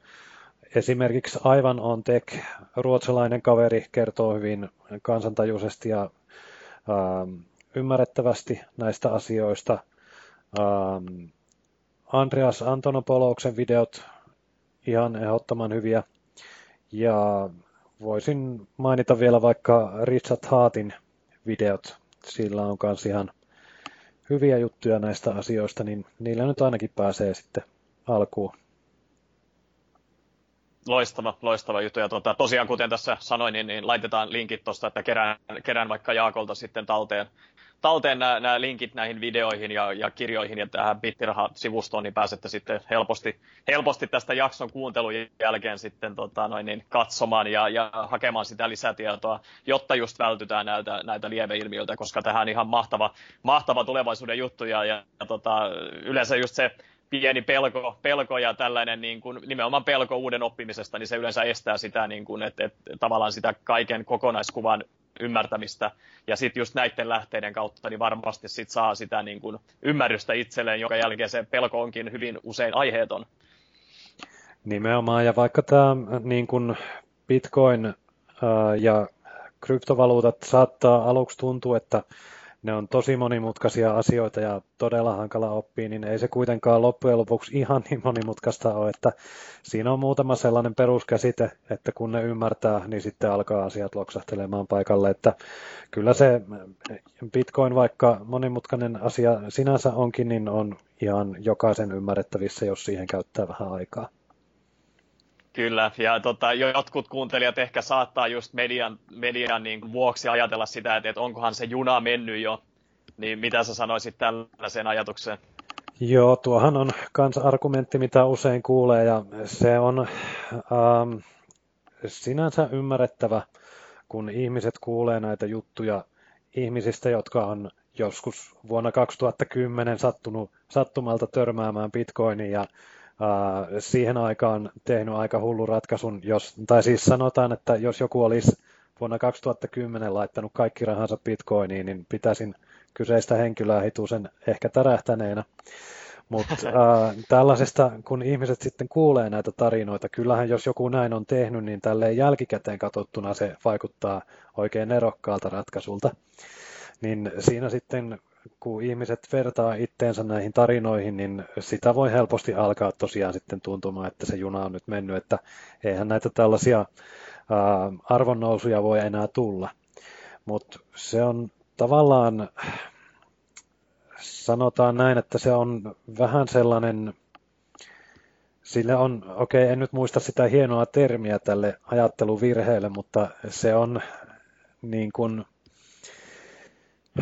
Esimerkiksi Aivan on Tech, ruotsalainen kaveri, kertoo hyvin kansantajuisesti ja äh, ymmärrettävästi näistä asioista. Ähm, Andreas Antonopoloksen videot ihan ehdottoman hyviä. Ja voisin mainita vielä vaikka Richard Haatin videot. Sillä on myös ihan hyviä juttuja näistä asioista, niin niillä nyt ainakin pääsee sitten alkuun. Loistava, loistava juttu. Ja tuota, tosiaan, kuten tässä sanoin, niin, niin laitetaan linkit tuosta, että kerään, kerään vaikka Jaakolta sitten talteen, talteen nämä, nämä linkit näihin videoihin ja, ja kirjoihin ja tähän Bittiraha-sivustoon, niin pääsette sitten helposti, helposti tästä jakson kuuntelun jälkeen sitten tota, noin, niin katsomaan ja, ja hakemaan sitä lisätietoa, jotta just vältytään näiltä, näitä lieveilmiöiltä, koska tähän on ihan mahtava, mahtava tulevaisuuden juttu ja, ja, ja tota, yleensä just se pieni pelko, pelko ja tällainen niin kuin, nimenomaan pelko uuden oppimisesta, niin se yleensä estää sitä, niin kuin, että, että tavallaan sitä kaiken kokonaiskuvan ymmärtämistä. Ja sitten just näiden lähteiden kautta niin varmasti sit saa sitä niin kuin ymmärrystä itselleen, jonka jälkeen se pelko onkin hyvin usein aiheeton. Nimenomaan, ja vaikka tämä niin kuin Bitcoin ää, ja kryptovaluutat saattaa aluksi tuntua, että ne on tosi monimutkaisia asioita ja todella hankala oppia, niin ei se kuitenkaan loppujen lopuksi ihan niin monimutkaista ole, että siinä on muutama sellainen peruskäsite, että kun ne ymmärtää, niin sitten alkaa asiat loksahtelemaan paikalle, että kyllä se Bitcoin, vaikka monimutkainen asia sinänsä onkin, niin on ihan jokaisen ymmärrettävissä, jos siihen käyttää vähän aikaa. Kyllä, ja tota, jotkut kuuntelijat ehkä saattaa just median, median niin vuoksi ajatella sitä, että, että onkohan se juna mennyt jo. Niin mitä sä sanoisit tällaiseen ajatukseen? Joo, tuohan on kans argumentti, mitä usein kuulee, ja se on ähm, sinänsä ymmärrettävä, kun ihmiset kuulee näitä juttuja ihmisistä, jotka on joskus vuonna 2010 sattunut sattumalta törmäämään Bitcoinin ja siihen aikaan tehnyt aika hullu ratkaisun, jos, tai siis sanotaan, että jos joku olisi vuonna 2010 laittanut kaikki rahansa bitcoiniin, niin pitäisin kyseistä henkilöä hitusen ehkä tärähtäneenä. Mutta *laughs* äh, tällaisesta, kun ihmiset sitten kuulee näitä tarinoita, kyllähän jos joku näin on tehnyt, niin tälleen jälkikäteen katsottuna se vaikuttaa oikein erokkaalta ratkaisulta. Niin siinä sitten kun ihmiset vertaa itteensä näihin tarinoihin, niin sitä voi helposti alkaa tosiaan sitten tuntumaan, että se juna on nyt mennyt, että eihän näitä tällaisia arvonnousuja voi enää tulla. Mutta se on tavallaan, sanotaan näin, että se on vähän sellainen, sille on, okei okay, en nyt muista sitä hienoa termiä tälle ajatteluvirheelle, mutta se on niin kuin,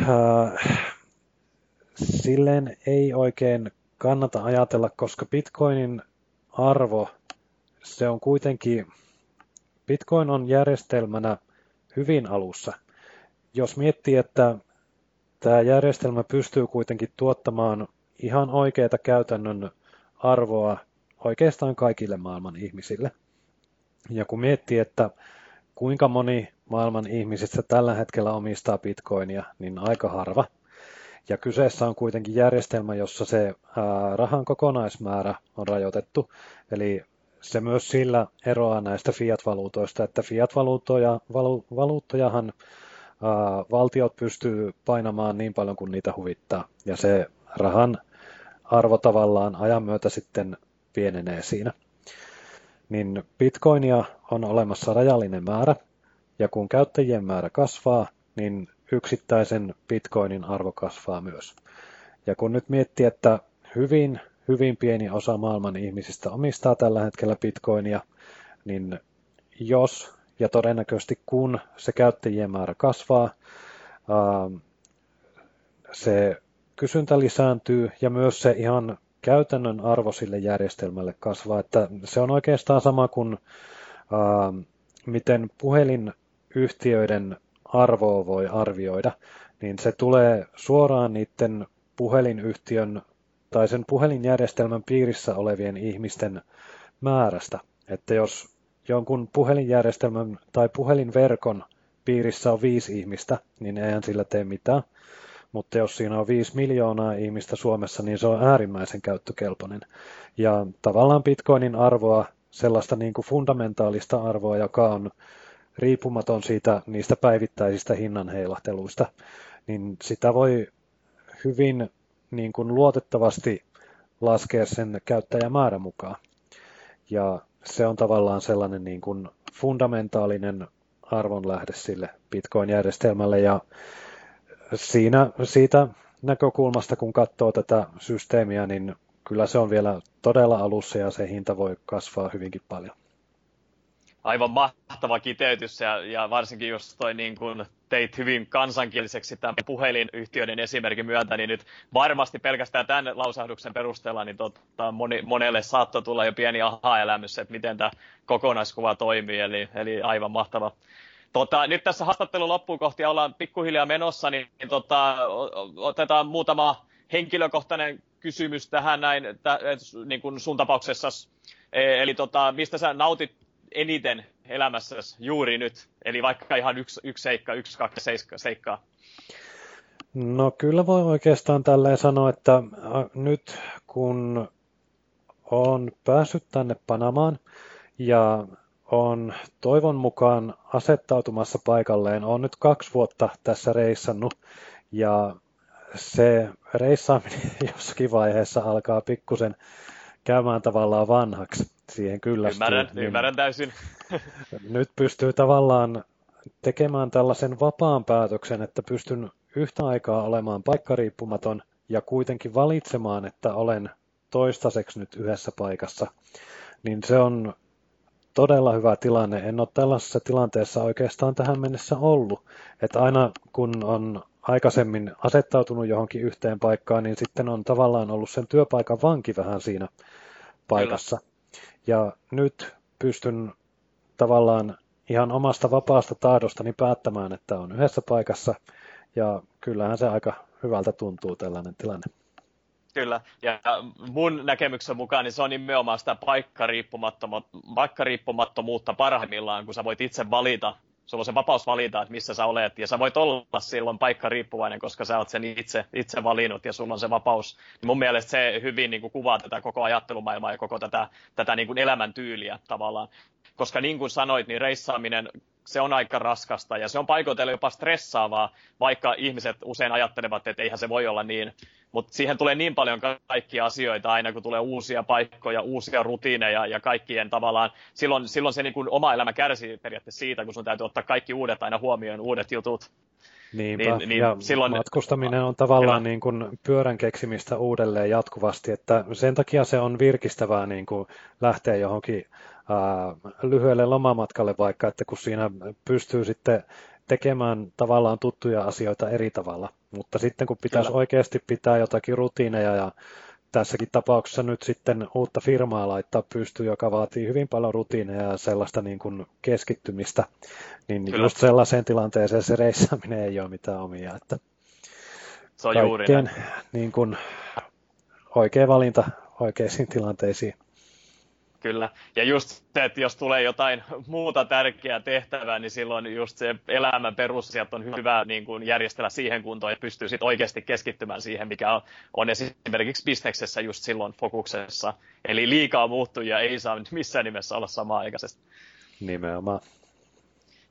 äh, silleen ei oikein kannata ajatella, koska Bitcoinin arvo, se on kuitenkin, Bitcoin on järjestelmänä hyvin alussa. Jos miettii, että tämä järjestelmä pystyy kuitenkin tuottamaan ihan oikeita käytännön arvoa oikeastaan kaikille maailman ihmisille. Ja kun miettii, että kuinka moni maailman ihmisistä tällä hetkellä omistaa bitcoinia, niin aika harva. Ja kyseessä on kuitenkin järjestelmä, jossa se rahan kokonaismäärä on rajoitettu. Eli se myös sillä eroaa näistä fiat-valuutoista, että fiat-valuuttojahan valtiot pystyy painamaan niin paljon kuin niitä huvittaa. Ja se rahan arvo tavallaan ajan myötä sitten pienenee siinä. Niin bitcoinia on olemassa rajallinen määrä, ja kun käyttäjien määrä kasvaa, niin yksittäisen bitcoinin arvo kasvaa myös. Ja kun nyt miettii, että hyvin, hyvin pieni osa maailman ihmisistä omistaa tällä hetkellä bitcoinia, niin jos ja todennäköisesti kun se käyttäjien määrä kasvaa, se kysyntä lisääntyy ja myös se ihan käytännön arvo sille järjestelmälle kasvaa. Että se on oikeastaan sama kuin miten puhelinyhtiöiden arvoa voi arvioida, niin se tulee suoraan niiden puhelinyhtiön tai sen puhelinjärjestelmän piirissä olevien ihmisten määrästä. Että jos jonkun puhelinjärjestelmän tai puhelinverkon piirissä on viisi ihmistä, niin eihän sillä tee mitään. Mutta jos siinä on viisi miljoonaa ihmistä Suomessa, niin se on äärimmäisen käyttökelpoinen. Ja tavallaan bitcoinin arvoa, sellaista niin kuin fundamentaalista arvoa, joka on riippumaton siitä niistä päivittäisistä hinnanheilahteluista, niin sitä voi hyvin niin kuin luotettavasti laskea sen käyttäjämäärän mukaan. Ja se on tavallaan sellainen niin kuin fundamentaalinen arvonlähde sille Bitcoin-järjestelmälle ja siinä, siitä näkökulmasta, kun katsoo tätä systeemiä, niin kyllä se on vielä todella alussa ja se hinta voi kasvaa hyvinkin paljon aivan mahtava kiteytys ja, ja varsinkin jos toi niin kun teit hyvin kansankieliseksi tämän puhelinyhtiöiden esimerkin myötä, niin nyt varmasti pelkästään tämän lausahduksen perusteella niin tota, moni, monelle saattoi tulla jo pieni aha-elämys, että miten tämä kokonaiskuva toimii, eli, eli aivan mahtava. Tota, nyt tässä haastattelun loppuun kohti ollaan pikkuhiljaa menossa, niin, niin tota, otetaan muutama henkilökohtainen kysymys tähän näin, tä, niin kuin sun tapauksessa. E, eli tota, mistä sä nautit eniten elämässäsi juuri nyt? Eli vaikka ihan yksi, yksi seikka, yksi, kaksi seikkaa. No kyllä voi oikeastaan tälleen sanoa, että nyt kun on päässyt tänne Panamaan ja on toivon mukaan asettautumassa paikalleen, on nyt kaksi vuotta tässä reissannut ja se reissaaminen *laughs* jossakin vaiheessa alkaa pikkusen käymään tavallaan vanhaksi siihen kyllästyy. Ymmärrän, niin ymmärrän täysin. *laughs* Nyt pystyy tavallaan tekemään tällaisen vapaan päätöksen, että pystyn yhtä aikaa olemaan paikkariippumaton ja kuitenkin valitsemaan, että olen toistaiseksi nyt yhdessä paikassa, niin se on todella hyvä tilanne. En ole tällaisessa tilanteessa oikeastaan tähän mennessä ollut. Että aina kun on aikaisemmin asettautunut johonkin yhteen paikkaan, niin sitten on tavallaan ollut sen työpaikan vanki vähän siinä paikassa. Kyllä. Ja nyt pystyn tavallaan ihan omasta vapaasta tahdostani päättämään, että on yhdessä paikassa. Ja kyllähän se aika hyvältä tuntuu tällainen tilanne. Kyllä, ja mun näkemyksen mukaan niin se on nimenomaan sitä paikkariippumattomuutta parhaimmillaan, kun sä voit itse valita, sulla on se vapaus valita, että missä sä olet, ja sä voit olla silloin paikka riippuvainen, koska sä oot sen itse, itse valinnut, ja sulla on se vapaus. Niin mun mielestä se hyvin niin kuin kuvaa tätä koko ajattelumaailmaa ja koko tätä, tätä niin kuin elämäntyyliä tavallaan. Koska niin kuin sanoit, niin reissaaminen se on aika raskasta ja se on paikoitellen jopa stressaavaa, vaikka ihmiset usein ajattelevat, että eihän se voi olla niin. Mutta siihen tulee niin paljon kaikkia asioita aina, kun tulee uusia paikkoja, uusia rutiineja ja kaikkien tavallaan, silloin, silloin se niin kuin oma elämä kärsii periaatteessa siitä, kun sun täytyy ottaa kaikki uudet aina huomioon, uudet jutut. Niinpä, niin, niin ja silloin... matkustaminen on tavallaan niin kuin pyörän keksimistä uudelleen jatkuvasti, että sen takia se on virkistävää niin kuin lähteä johonkin ää, lyhyelle lomamatkalle vaikka, että kun siinä pystyy sitten tekemään tavallaan tuttuja asioita eri tavalla, mutta sitten kun pitäisi Kyllä. oikeasti pitää jotakin rutiineja ja tässäkin tapauksessa nyt sitten uutta firmaa laittaa pystyy, joka vaatii hyvin paljon rutiineja ja sellaista niin kuin keskittymistä, niin Kyllä. just sellaiseen tilanteeseen se reissaaminen ei ole mitään omia. Että se on juuri niin kuin oikea valinta oikeisiin tilanteisiin. Kyllä. Ja just se, että jos tulee jotain muuta tärkeää tehtävää, niin silloin just se elämän perusasiat on hyvä niin kuin järjestellä siihen kuntoon, että pystyy sitten oikeasti keskittymään siihen, mikä on, on esimerkiksi bisneksessä just silloin fokuksessa. Eli liikaa muuttujia ei saa missään nimessä olla samaan aikaisesti. Nimenomaan.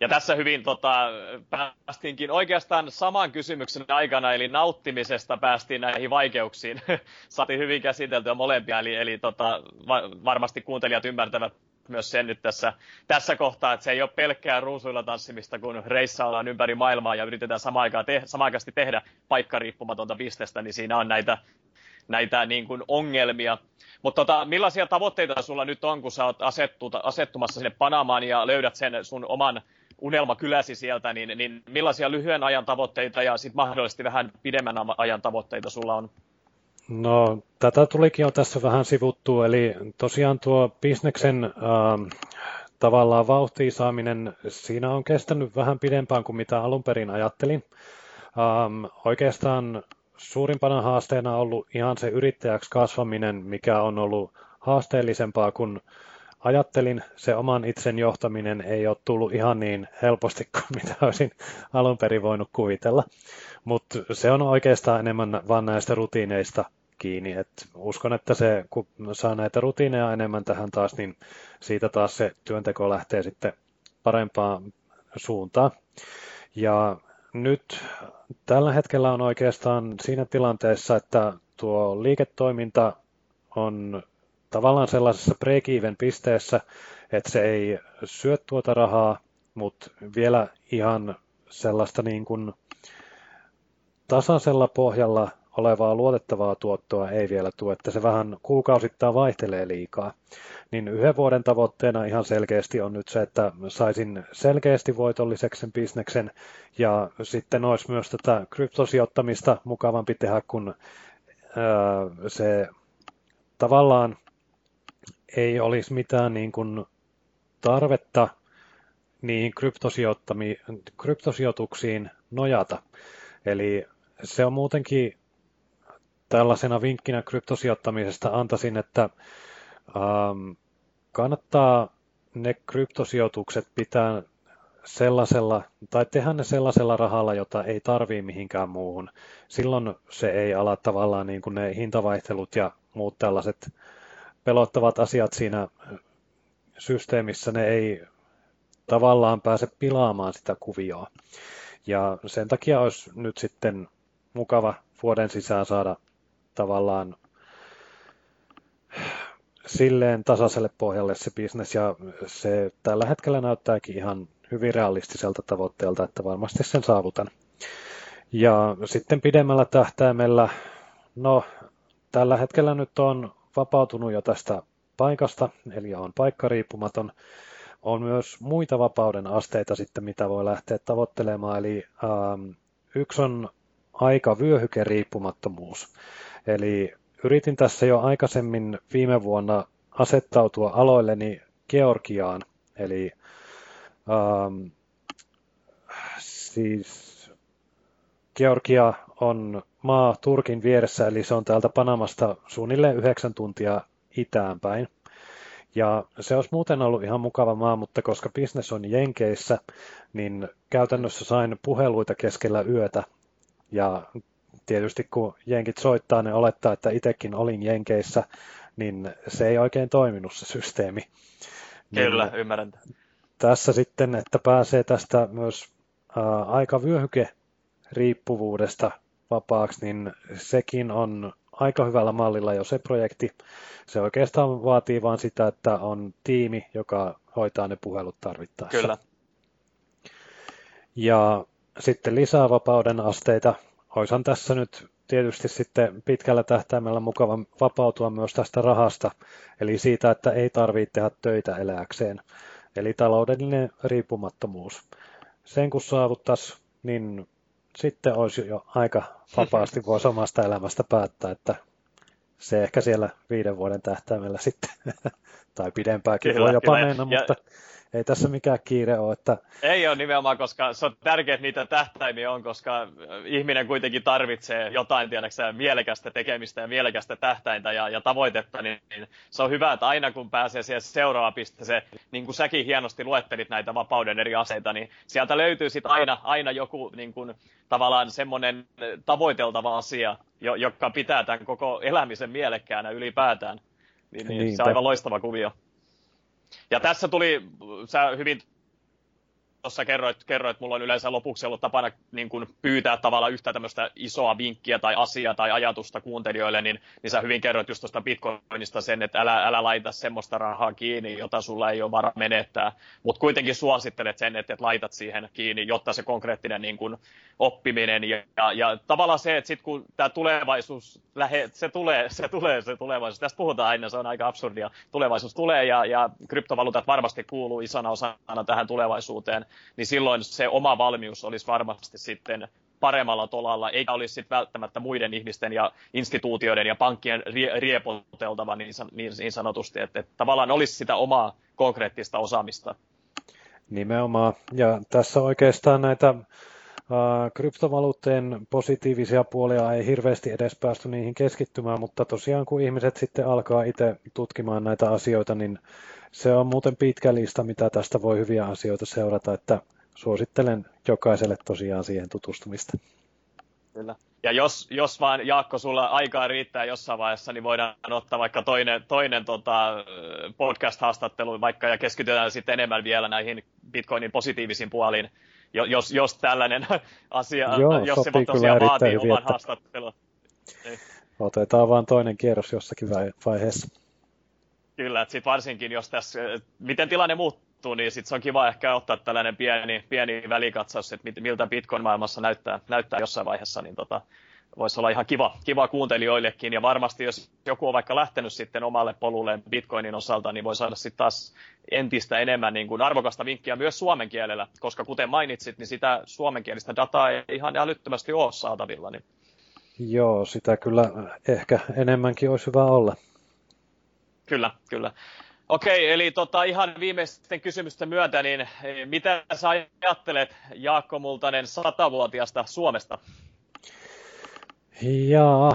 Ja tässä hyvin tota, päästiinkin oikeastaan saman kysymyksen aikana, eli nauttimisesta päästiin näihin vaikeuksiin. *laughs* Saatiin hyvin käsiteltyä molempia, eli, eli tota, varmasti kuuntelijat ymmärtävät myös sen nyt tässä, tässä kohtaa, että se ei ole pelkkää ruusuilla tanssimista, kun reissaillaan ympäri maailmaa ja yritetään samaan aikaan te, samanaikaisesti tehdä paikkariippumatonta bisnestä, niin siinä on näitä, näitä niin kuin ongelmia. Mutta tota, millaisia tavoitteita sulla nyt on, kun sä oot asettumassa sinne Panamaan ja löydät sen sun oman unelmakyläsi sieltä, niin, niin millaisia lyhyen ajan tavoitteita ja sitten mahdollisesti vähän pidemmän ajan tavoitteita sulla on? No, tätä tulikin jo tässä vähän sivuttua, eli tosiaan tuo bisneksen äh, tavallaan vauhtiin saaminen, siinä on kestänyt vähän pidempään kuin mitä alun perin ajattelin. Ähm, oikeastaan suurimpana haasteena on ollut ihan se yrittäjäksi kasvaminen, mikä on ollut haasteellisempaa kuin ajattelin, se oman itsen johtaminen ei ole tullut ihan niin helposti kuin *laughs* mitä olisin alun perin voinut kuvitella. Mutta se on oikeastaan enemmän vain näistä rutiineista kiinni. Et uskon, että se, kun saa näitä rutiineja enemmän tähän taas, niin siitä taas se työnteko lähtee sitten parempaan suuntaan. Ja nyt tällä hetkellä on oikeastaan siinä tilanteessa, että tuo liiketoiminta on tavallaan sellaisessa break-even pisteessä, että se ei syö tuota rahaa, mutta vielä ihan sellaista niin kuin tasaisella pohjalla olevaa luotettavaa tuottoa ei vielä tule, että se vähän kuukausittain vaihtelee liikaa. Niin yhden vuoden tavoitteena ihan selkeästi on nyt se, että saisin selkeästi voitolliseksi sen bisneksen ja sitten olisi myös tätä kryptosijoittamista mukavampi tehdä, kun se tavallaan ei olisi mitään niin kuin tarvetta niihin kryptosijoituksiin nojata. Eli se on muutenkin tällaisena vinkkinä kryptosijoittamisesta antaisin, että ähm, kannattaa ne kryptosijoitukset pitää sellaisella, tai tehdä ne sellaisella rahalla, jota ei tarvii mihinkään muuhun. Silloin se ei ala tavallaan niin kuin ne hintavaihtelut ja muut tällaiset pelottavat asiat siinä systeemissä, ne ei tavallaan pääse pilaamaan sitä kuvioa. Ja sen takia olisi nyt sitten mukava vuoden sisään saada tavallaan silleen tasaiselle pohjalle se bisnes ja se tällä hetkellä näyttääkin ihan hyvin realistiselta tavoitteelta, että varmasti sen saavutan. Ja sitten pidemmällä tähtäimellä, no tällä hetkellä nyt on vapautunut jo tästä paikasta, eli on paikkariippumaton. On myös muita vapauden asteita sitten, mitä voi lähteä tavoittelemaan, eli ähm, yksi on aika riippumattomuus. Eli yritin tässä jo aikaisemmin viime vuonna asettautua aloilleni Georgiaan, eli ähm, siis Georgia on maa Turkin vieressä, eli se on täältä Panamasta suunnilleen yhdeksän tuntia itään päin. Ja se olisi muuten ollut ihan mukava maa, mutta koska business on Jenkeissä, niin käytännössä sain puheluita keskellä yötä. Ja tietysti kun Jenkit soittaa, ne olettaa, että itsekin olin Jenkeissä, niin se ei oikein toiminut se systeemi. Kyllä, niin ymmärrän. Tässä sitten, että pääsee tästä myös aika vyöhyke riippuvuudesta vapaaksi, niin sekin on aika hyvällä mallilla jo se projekti. Se oikeastaan vaatii vain sitä, että on tiimi, joka hoitaa ne puhelut tarvittaessa. Kyllä. Ja sitten lisää vapauden asteita. Oisan tässä nyt tietysti sitten pitkällä tähtäimellä mukava vapautua myös tästä rahasta, eli siitä, että ei tarvitse tehdä töitä eläkseen. Eli taloudellinen riippumattomuus. Sen kun saavuttaisi, niin sitten olisi jo aika vapaasti *laughs* voisi omasta elämästä päättää, että se ehkä siellä viiden vuoden tähtäimellä sitten, *laughs* tai pidempääkin Kyllä, voi jopa kyllä. mennä, ja, mutta ei tässä mikään kiire ole. Että... Ei ole nimenomaan, koska se on tärkeää, että niitä tähtäimiä on, koska ihminen kuitenkin tarvitsee jotain tiedäksä, mielekästä tekemistä ja mielekästä tähtäintä ja, ja tavoitetta, niin, niin se on hyvä, että aina kun pääsee siihen seuraavaan pisteeseen, niin kuin säkin hienosti luettelit näitä vapauden eri aseita, niin sieltä löytyy sitten aina, aina joku niin kuin, tavallaan semmoinen tavoiteltava asia, joka pitää tämän koko elämisen mielekkäänä ylipäätään. Niin, niin se on aivan loistava kuvio. Ja tässä tuli, sä hyvin tuossa kerroit, kerroit, mulla on yleensä lopuksi ollut tapana niin kuin pyytää tavallaan yhtä tämmöistä isoa vinkkiä tai asiaa tai ajatusta kuuntelijoille, niin, niin sä hyvin kerroit just tuosta Bitcoinista sen, että älä, älä laita semmoista rahaa kiinni, jota sulla ei ole vara menettää, mutta kuitenkin suosittelet sen, että, että laitat siihen kiinni, jotta se konkreettinen niin kuin, oppiminen ja, ja, ja tavallaan se, että sitten kun tämä tulevaisuus, lähe, se tulee, se tulee, se tulevaisuus, tästä puhutaan aina, se on aika absurdia, tulevaisuus tulee ja, ja kryptovaluutat varmasti kuuluu isona osana tähän tulevaisuuteen, niin silloin se oma valmius olisi varmasti sitten paremmalla tolalla, eikä olisi sitten välttämättä muiden ihmisten ja instituutioiden ja pankkien rie- riepoteltava niin, niin, niin sanotusti, että, että tavallaan olisi sitä omaa konkreettista osaamista. Nimenomaan, ja tässä oikeastaan näitä kryptovaluutteen positiivisia puolia ei hirveästi edes päästy niihin keskittymään, mutta tosiaan kun ihmiset sitten alkaa itse tutkimaan näitä asioita, niin se on muuten pitkä lista, mitä tästä voi hyviä asioita seurata, että suosittelen jokaiselle tosiaan siihen tutustumista. Kyllä. Ja jos, jos vaan Jaakko, sulla aikaa riittää jossain vaiheessa, niin voidaan ottaa vaikka toinen, toinen tota, podcast-haastattelu vaikka ja keskitytään sitten enemmän vielä näihin Bitcoinin positiivisiin puoliin, jos, jos tällainen *laughs* asia, Joo, jos se tosiaan vaatii hyvin, oman haastattelun. Niin. Otetaan vaan toinen kierros jossakin vaiheessa. Kyllä, että sit varsinkin jos tässä, miten tilanne muuttuu, niin sitten se on kiva ehkä ottaa tällainen pieni, pieni välikatsaus, että miltä Bitcoin-maailmassa näyttää, näyttää jossain vaiheessa, niin tota, voisi olla ihan kiva, kiva kuuntelijoillekin. Ja varmasti jos joku on vaikka lähtenyt sitten omalle polulle Bitcoinin osalta, niin voi saada sitten taas entistä enemmän niin kuin arvokasta vinkkiä myös suomen kielellä, koska kuten mainitsit, niin sitä suomenkielistä dataa ei ihan älyttömästi ole saatavilla. Niin. Joo, sitä kyllä ehkä enemmänkin olisi hyvä olla. Kyllä, kyllä. Okei, eli tota, ihan viimeisten kysymysten myötä, niin eh, mitä sä ajattelet Jaakko Multanen satavuotiasta Suomesta? Ja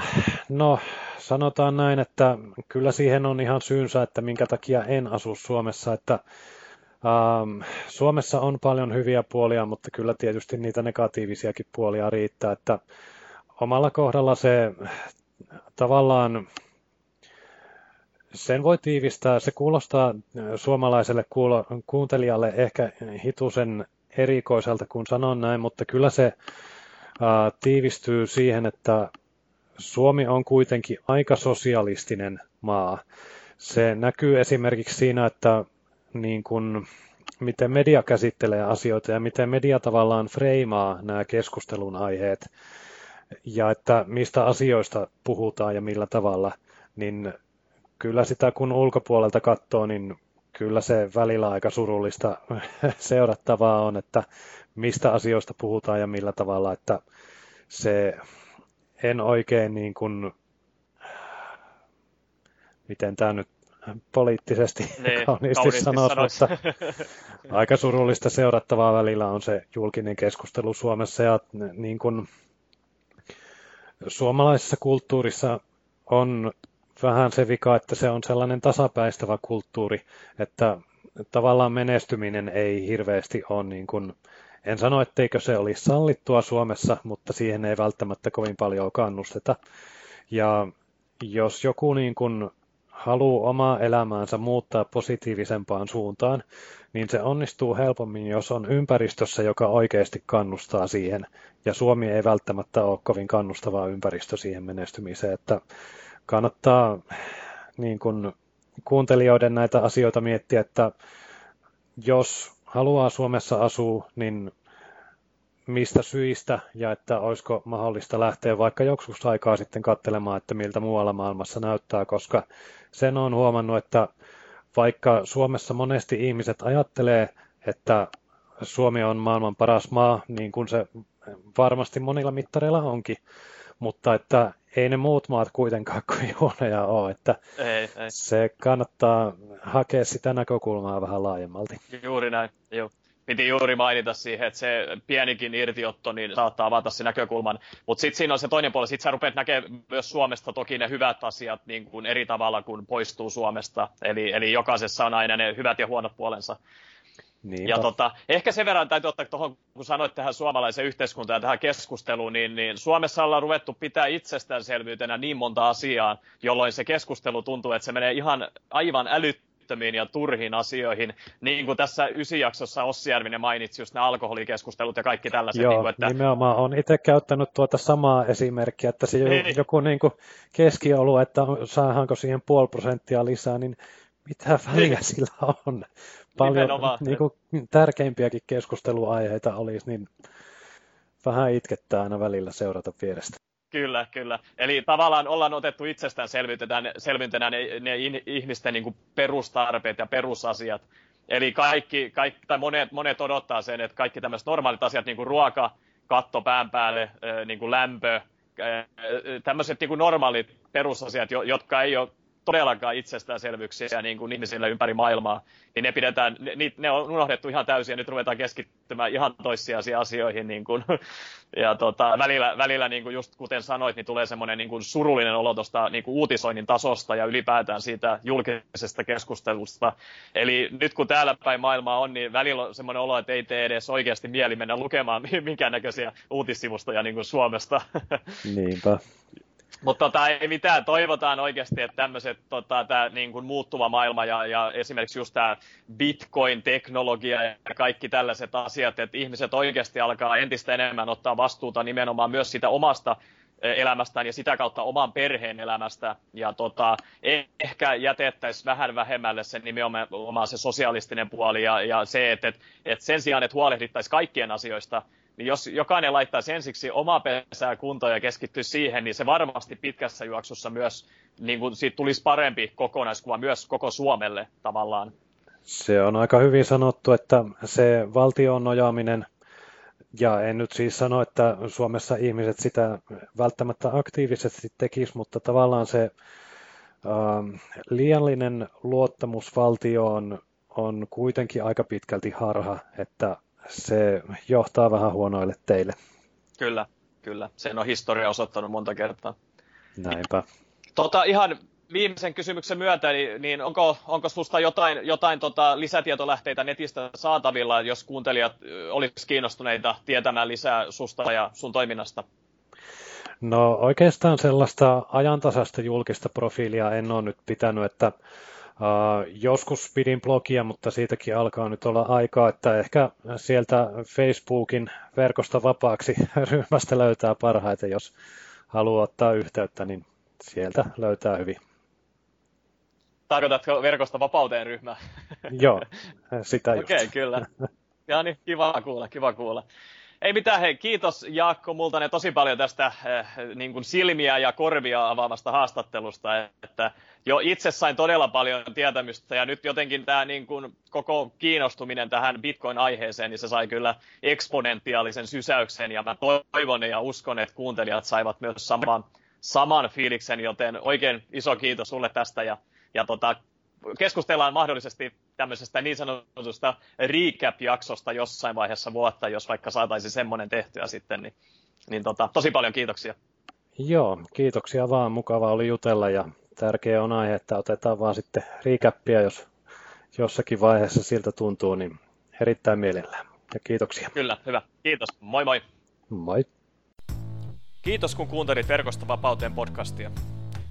no sanotaan näin, että kyllä siihen on ihan syynsä, että minkä takia en asu Suomessa, että ähm, Suomessa on paljon hyviä puolia, mutta kyllä tietysti niitä negatiivisiakin puolia riittää, että omalla kohdalla se tavallaan sen voi tiivistää, se kuulostaa suomalaiselle kuulo, kuuntelijalle ehkä hitusen erikoiselta, kun sanon näin, mutta kyllä se tiivistyy siihen, että Suomi on kuitenkin aika sosialistinen maa. Se näkyy esimerkiksi siinä, että niin kun, miten media käsittelee asioita ja miten media tavallaan freimaa nämä keskustelun aiheet ja että mistä asioista puhutaan ja millä tavalla, niin kyllä sitä kun ulkopuolelta katsoo, niin kyllä se välillä aika surullista *laughs* seurattavaa on, että mistä asioista puhutaan ja millä tavalla, että se en oikein niin kuin, miten tämä nyt poliittisesti niin, *laughs* kauniisti sanoo, mutta aika surullista seurattavaa välillä on se julkinen keskustelu Suomessa ja niin kuin suomalaisessa kulttuurissa on vähän se vika, että se on sellainen tasapäistävä kulttuuri, että tavallaan menestyminen ei hirveästi ole niin kuin, en sano, etteikö se olisi sallittua Suomessa, mutta siihen ei välttämättä kovin paljon kannusteta. Ja jos joku niin kuin haluaa omaa elämäänsä muuttaa positiivisempaan suuntaan, niin se onnistuu helpommin, jos on ympäristössä, joka oikeasti kannustaa siihen. Ja Suomi ei välttämättä ole kovin kannustava ympäristö siihen menestymiseen, että kannattaa niin kuin kuuntelijoiden näitä asioita miettiä, että jos haluaa Suomessa asua, niin mistä syistä ja että olisiko mahdollista lähteä vaikka joskus aikaa sitten katselemaan, että miltä muualla maailmassa näyttää, koska sen on huomannut, että vaikka Suomessa monesti ihmiset ajattelee, että Suomi on maailman paras maa, niin kuin se varmasti monilla mittareilla onkin, mutta että ei ne muut maat kuitenkaan *laughs* kuin huonoja ole, että ei, ei. se kannattaa hakea sitä näkökulmaa vähän laajemmalti. Juuri näin, joo piti juuri mainita siihen, että se pienikin irtiotto niin saattaa avata se näkökulman. Mutta sitten siinä on se toinen puoli, sitten sä rupeat näkemään myös Suomesta toki ne hyvät asiat niin kuin eri tavalla, kun poistuu Suomesta. Eli, eli jokaisessa on aina ne hyvät ja huonot puolensa. Niinpä. Ja tota, ehkä sen verran täytyy ottaa tuohon, kun sanoit tähän suomalaisen yhteiskuntaan ja tähän keskusteluun, niin, niin Suomessa ollaan ruvettu pitää itsestäänselvyytenä niin monta asiaa, jolloin se keskustelu tuntuu, että se menee ihan aivan älyttömiin ja turhiin asioihin. Niin kuin tässä ysijaksossa Ossi Järvinen mainitsi just nämä alkoholikeskustelut ja kaikki tällaiset. Joo, niin kuin, että... nimenomaan. Olen itse käyttänyt tuota samaa esimerkkiä, että se niin. joku niin kuin keskiolu, että saadaanko siihen puoli prosenttia lisää, niin mitä väliä niin. sillä on? Paljon niin kuin, tärkeimpiäkin keskusteluaiheita olisi, niin vähän itkettää aina välillä seurata vierestä. Kyllä, kyllä. Eli tavallaan ollaan otettu itsestään selvintänä ne, ne ihmisten niin kuin perustarpeet ja perusasiat. Eli kaikki, kaikki tai monet, monet odottaa sen, että kaikki tämmöiset normaalit asiat, niin kuin ruoka, katto pään päälle, niin kuin lämpö, tämmöiset niin kuin normaalit perusasiat, jotka ei ole todellakaan itsestäänselvyyksiä niin kuin ihmisille ympäri maailmaa, niin ne, pidetään, ne, ne on unohdettu ihan täysin ja nyt ruvetaan keskittymään ihan toissijaisiin asioihin. Niin kuin, *laughs* ja tota, välillä, välillä niin kuin just kuten sanoit, niin tulee semmoinen niin kuin surullinen olo tuosta niin kuin uutisoinnin tasosta ja ylipäätään siitä julkisesta keskustelusta. Eli nyt kun täällä päin maailmaa on, niin välillä on semmoinen olo, että ei tee edes oikeasti mieli mennä lukemaan *laughs* minkäännäköisiä uutissivustoja niin kuin Suomesta. *laughs* Niinpä. Mutta tota, ei mitään, toivotaan oikeasti, että tämmöiset tota, tää, niin kuin muuttuva maailma ja, ja esimerkiksi just tämä Bitcoin-teknologia ja kaikki tällaiset asiat, että ihmiset oikeasti alkaa entistä enemmän ottaa vastuuta nimenomaan myös sitä omasta e, elämästään ja sitä kautta oman perheen elämästä. Ja tota, ehkä jätettäisiin vähän vähemmälle se nimenomaan se sosiaalistinen puoli ja, ja se, että, että sen sijaan, että huolehdittaisiin kaikkien asioista, niin jos jokainen laittaisi ensiksi omaa pesää kuntoon ja keskittyisi siihen, niin se varmasti pitkässä juoksussa myös, niin kuin siitä tulisi parempi kokonaiskuva myös koko Suomelle tavallaan. Se on aika hyvin sanottu, että se valtion nojaaminen, ja en nyt siis sano, että Suomessa ihmiset sitä välttämättä aktiivisesti tekisi, mutta tavallaan se äh, liiallinen luottamus valtioon on kuitenkin aika pitkälti harha, että se johtaa vähän huonoille teille. Kyllä, kyllä. Sen on historia osoittanut monta kertaa. Näinpä. Tota, ihan viimeisen kysymyksen myötä, niin, niin onko, onko sinusta jotain, jotain tota lisätietolähteitä netistä saatavilla, jos kuuntelijat olisivat kiinnostuneita tietämään lisää susta ja sun toiminnasta? No oikeastaan sellaista ajantasasta julkista profiilia en ole nyt pitänyt, että Uh, joskus pidin blogia, mutta siitäkin alkaa nyt olla aikaa, että ehkä sieltä Facebookin verkosta vapaaksi *laughs* ryhmästä löytää parhaiten, jos haluaa ottaa yhteyttä, niin sieltä löytää hyvin. Tarkoitatko verkosta vapauteen ryhmää? Joo, *laughs* sitä Okei, okay, kyllä. *laughs* Ja niin, kiva kuulla, kiva kuulla. Ei mitään, hei, kiitos Jaakko Multanen tosi paljon tästä äh, niin kuin silmiä ja korvia avaamasta haastattelusta, että jo itse sain todella paljon tietämystä ja nyt jotenkin tämä niin kuin koko kiinnostuminen tähän Bitcoin-aiheeseen, niin se sai kyllä eksponentiaalisen sysäyksen ja mä toivon ja uskon, että kuuntelijat saivat myös saman, saman fiiliksen, joten oikein iso kiitos sulle tästä ja, ja tota, keskustellaan mahdollisesti tämmöisestä niin sanotusta recap-jaksosta jossain vaiheessa vuotta, jos vaikka saataisiin semmoinen tehtyä sitten, niin, niin tota, tosi paljon kiitoksia. Joo, kiitoksia vaan. Mukava oli jutella ja tärkeä on aihe, että otetaan vaan sitten riikäppiä, jos jossakin vaiheessa siltä tuntuu, niin erittäin mielellään. Ja kiitoksia. Kyllä, hyvä. Kiitos. Moi moi. Moi. Kiitos kun kuuntelit Verkosta vapauteen podcastia.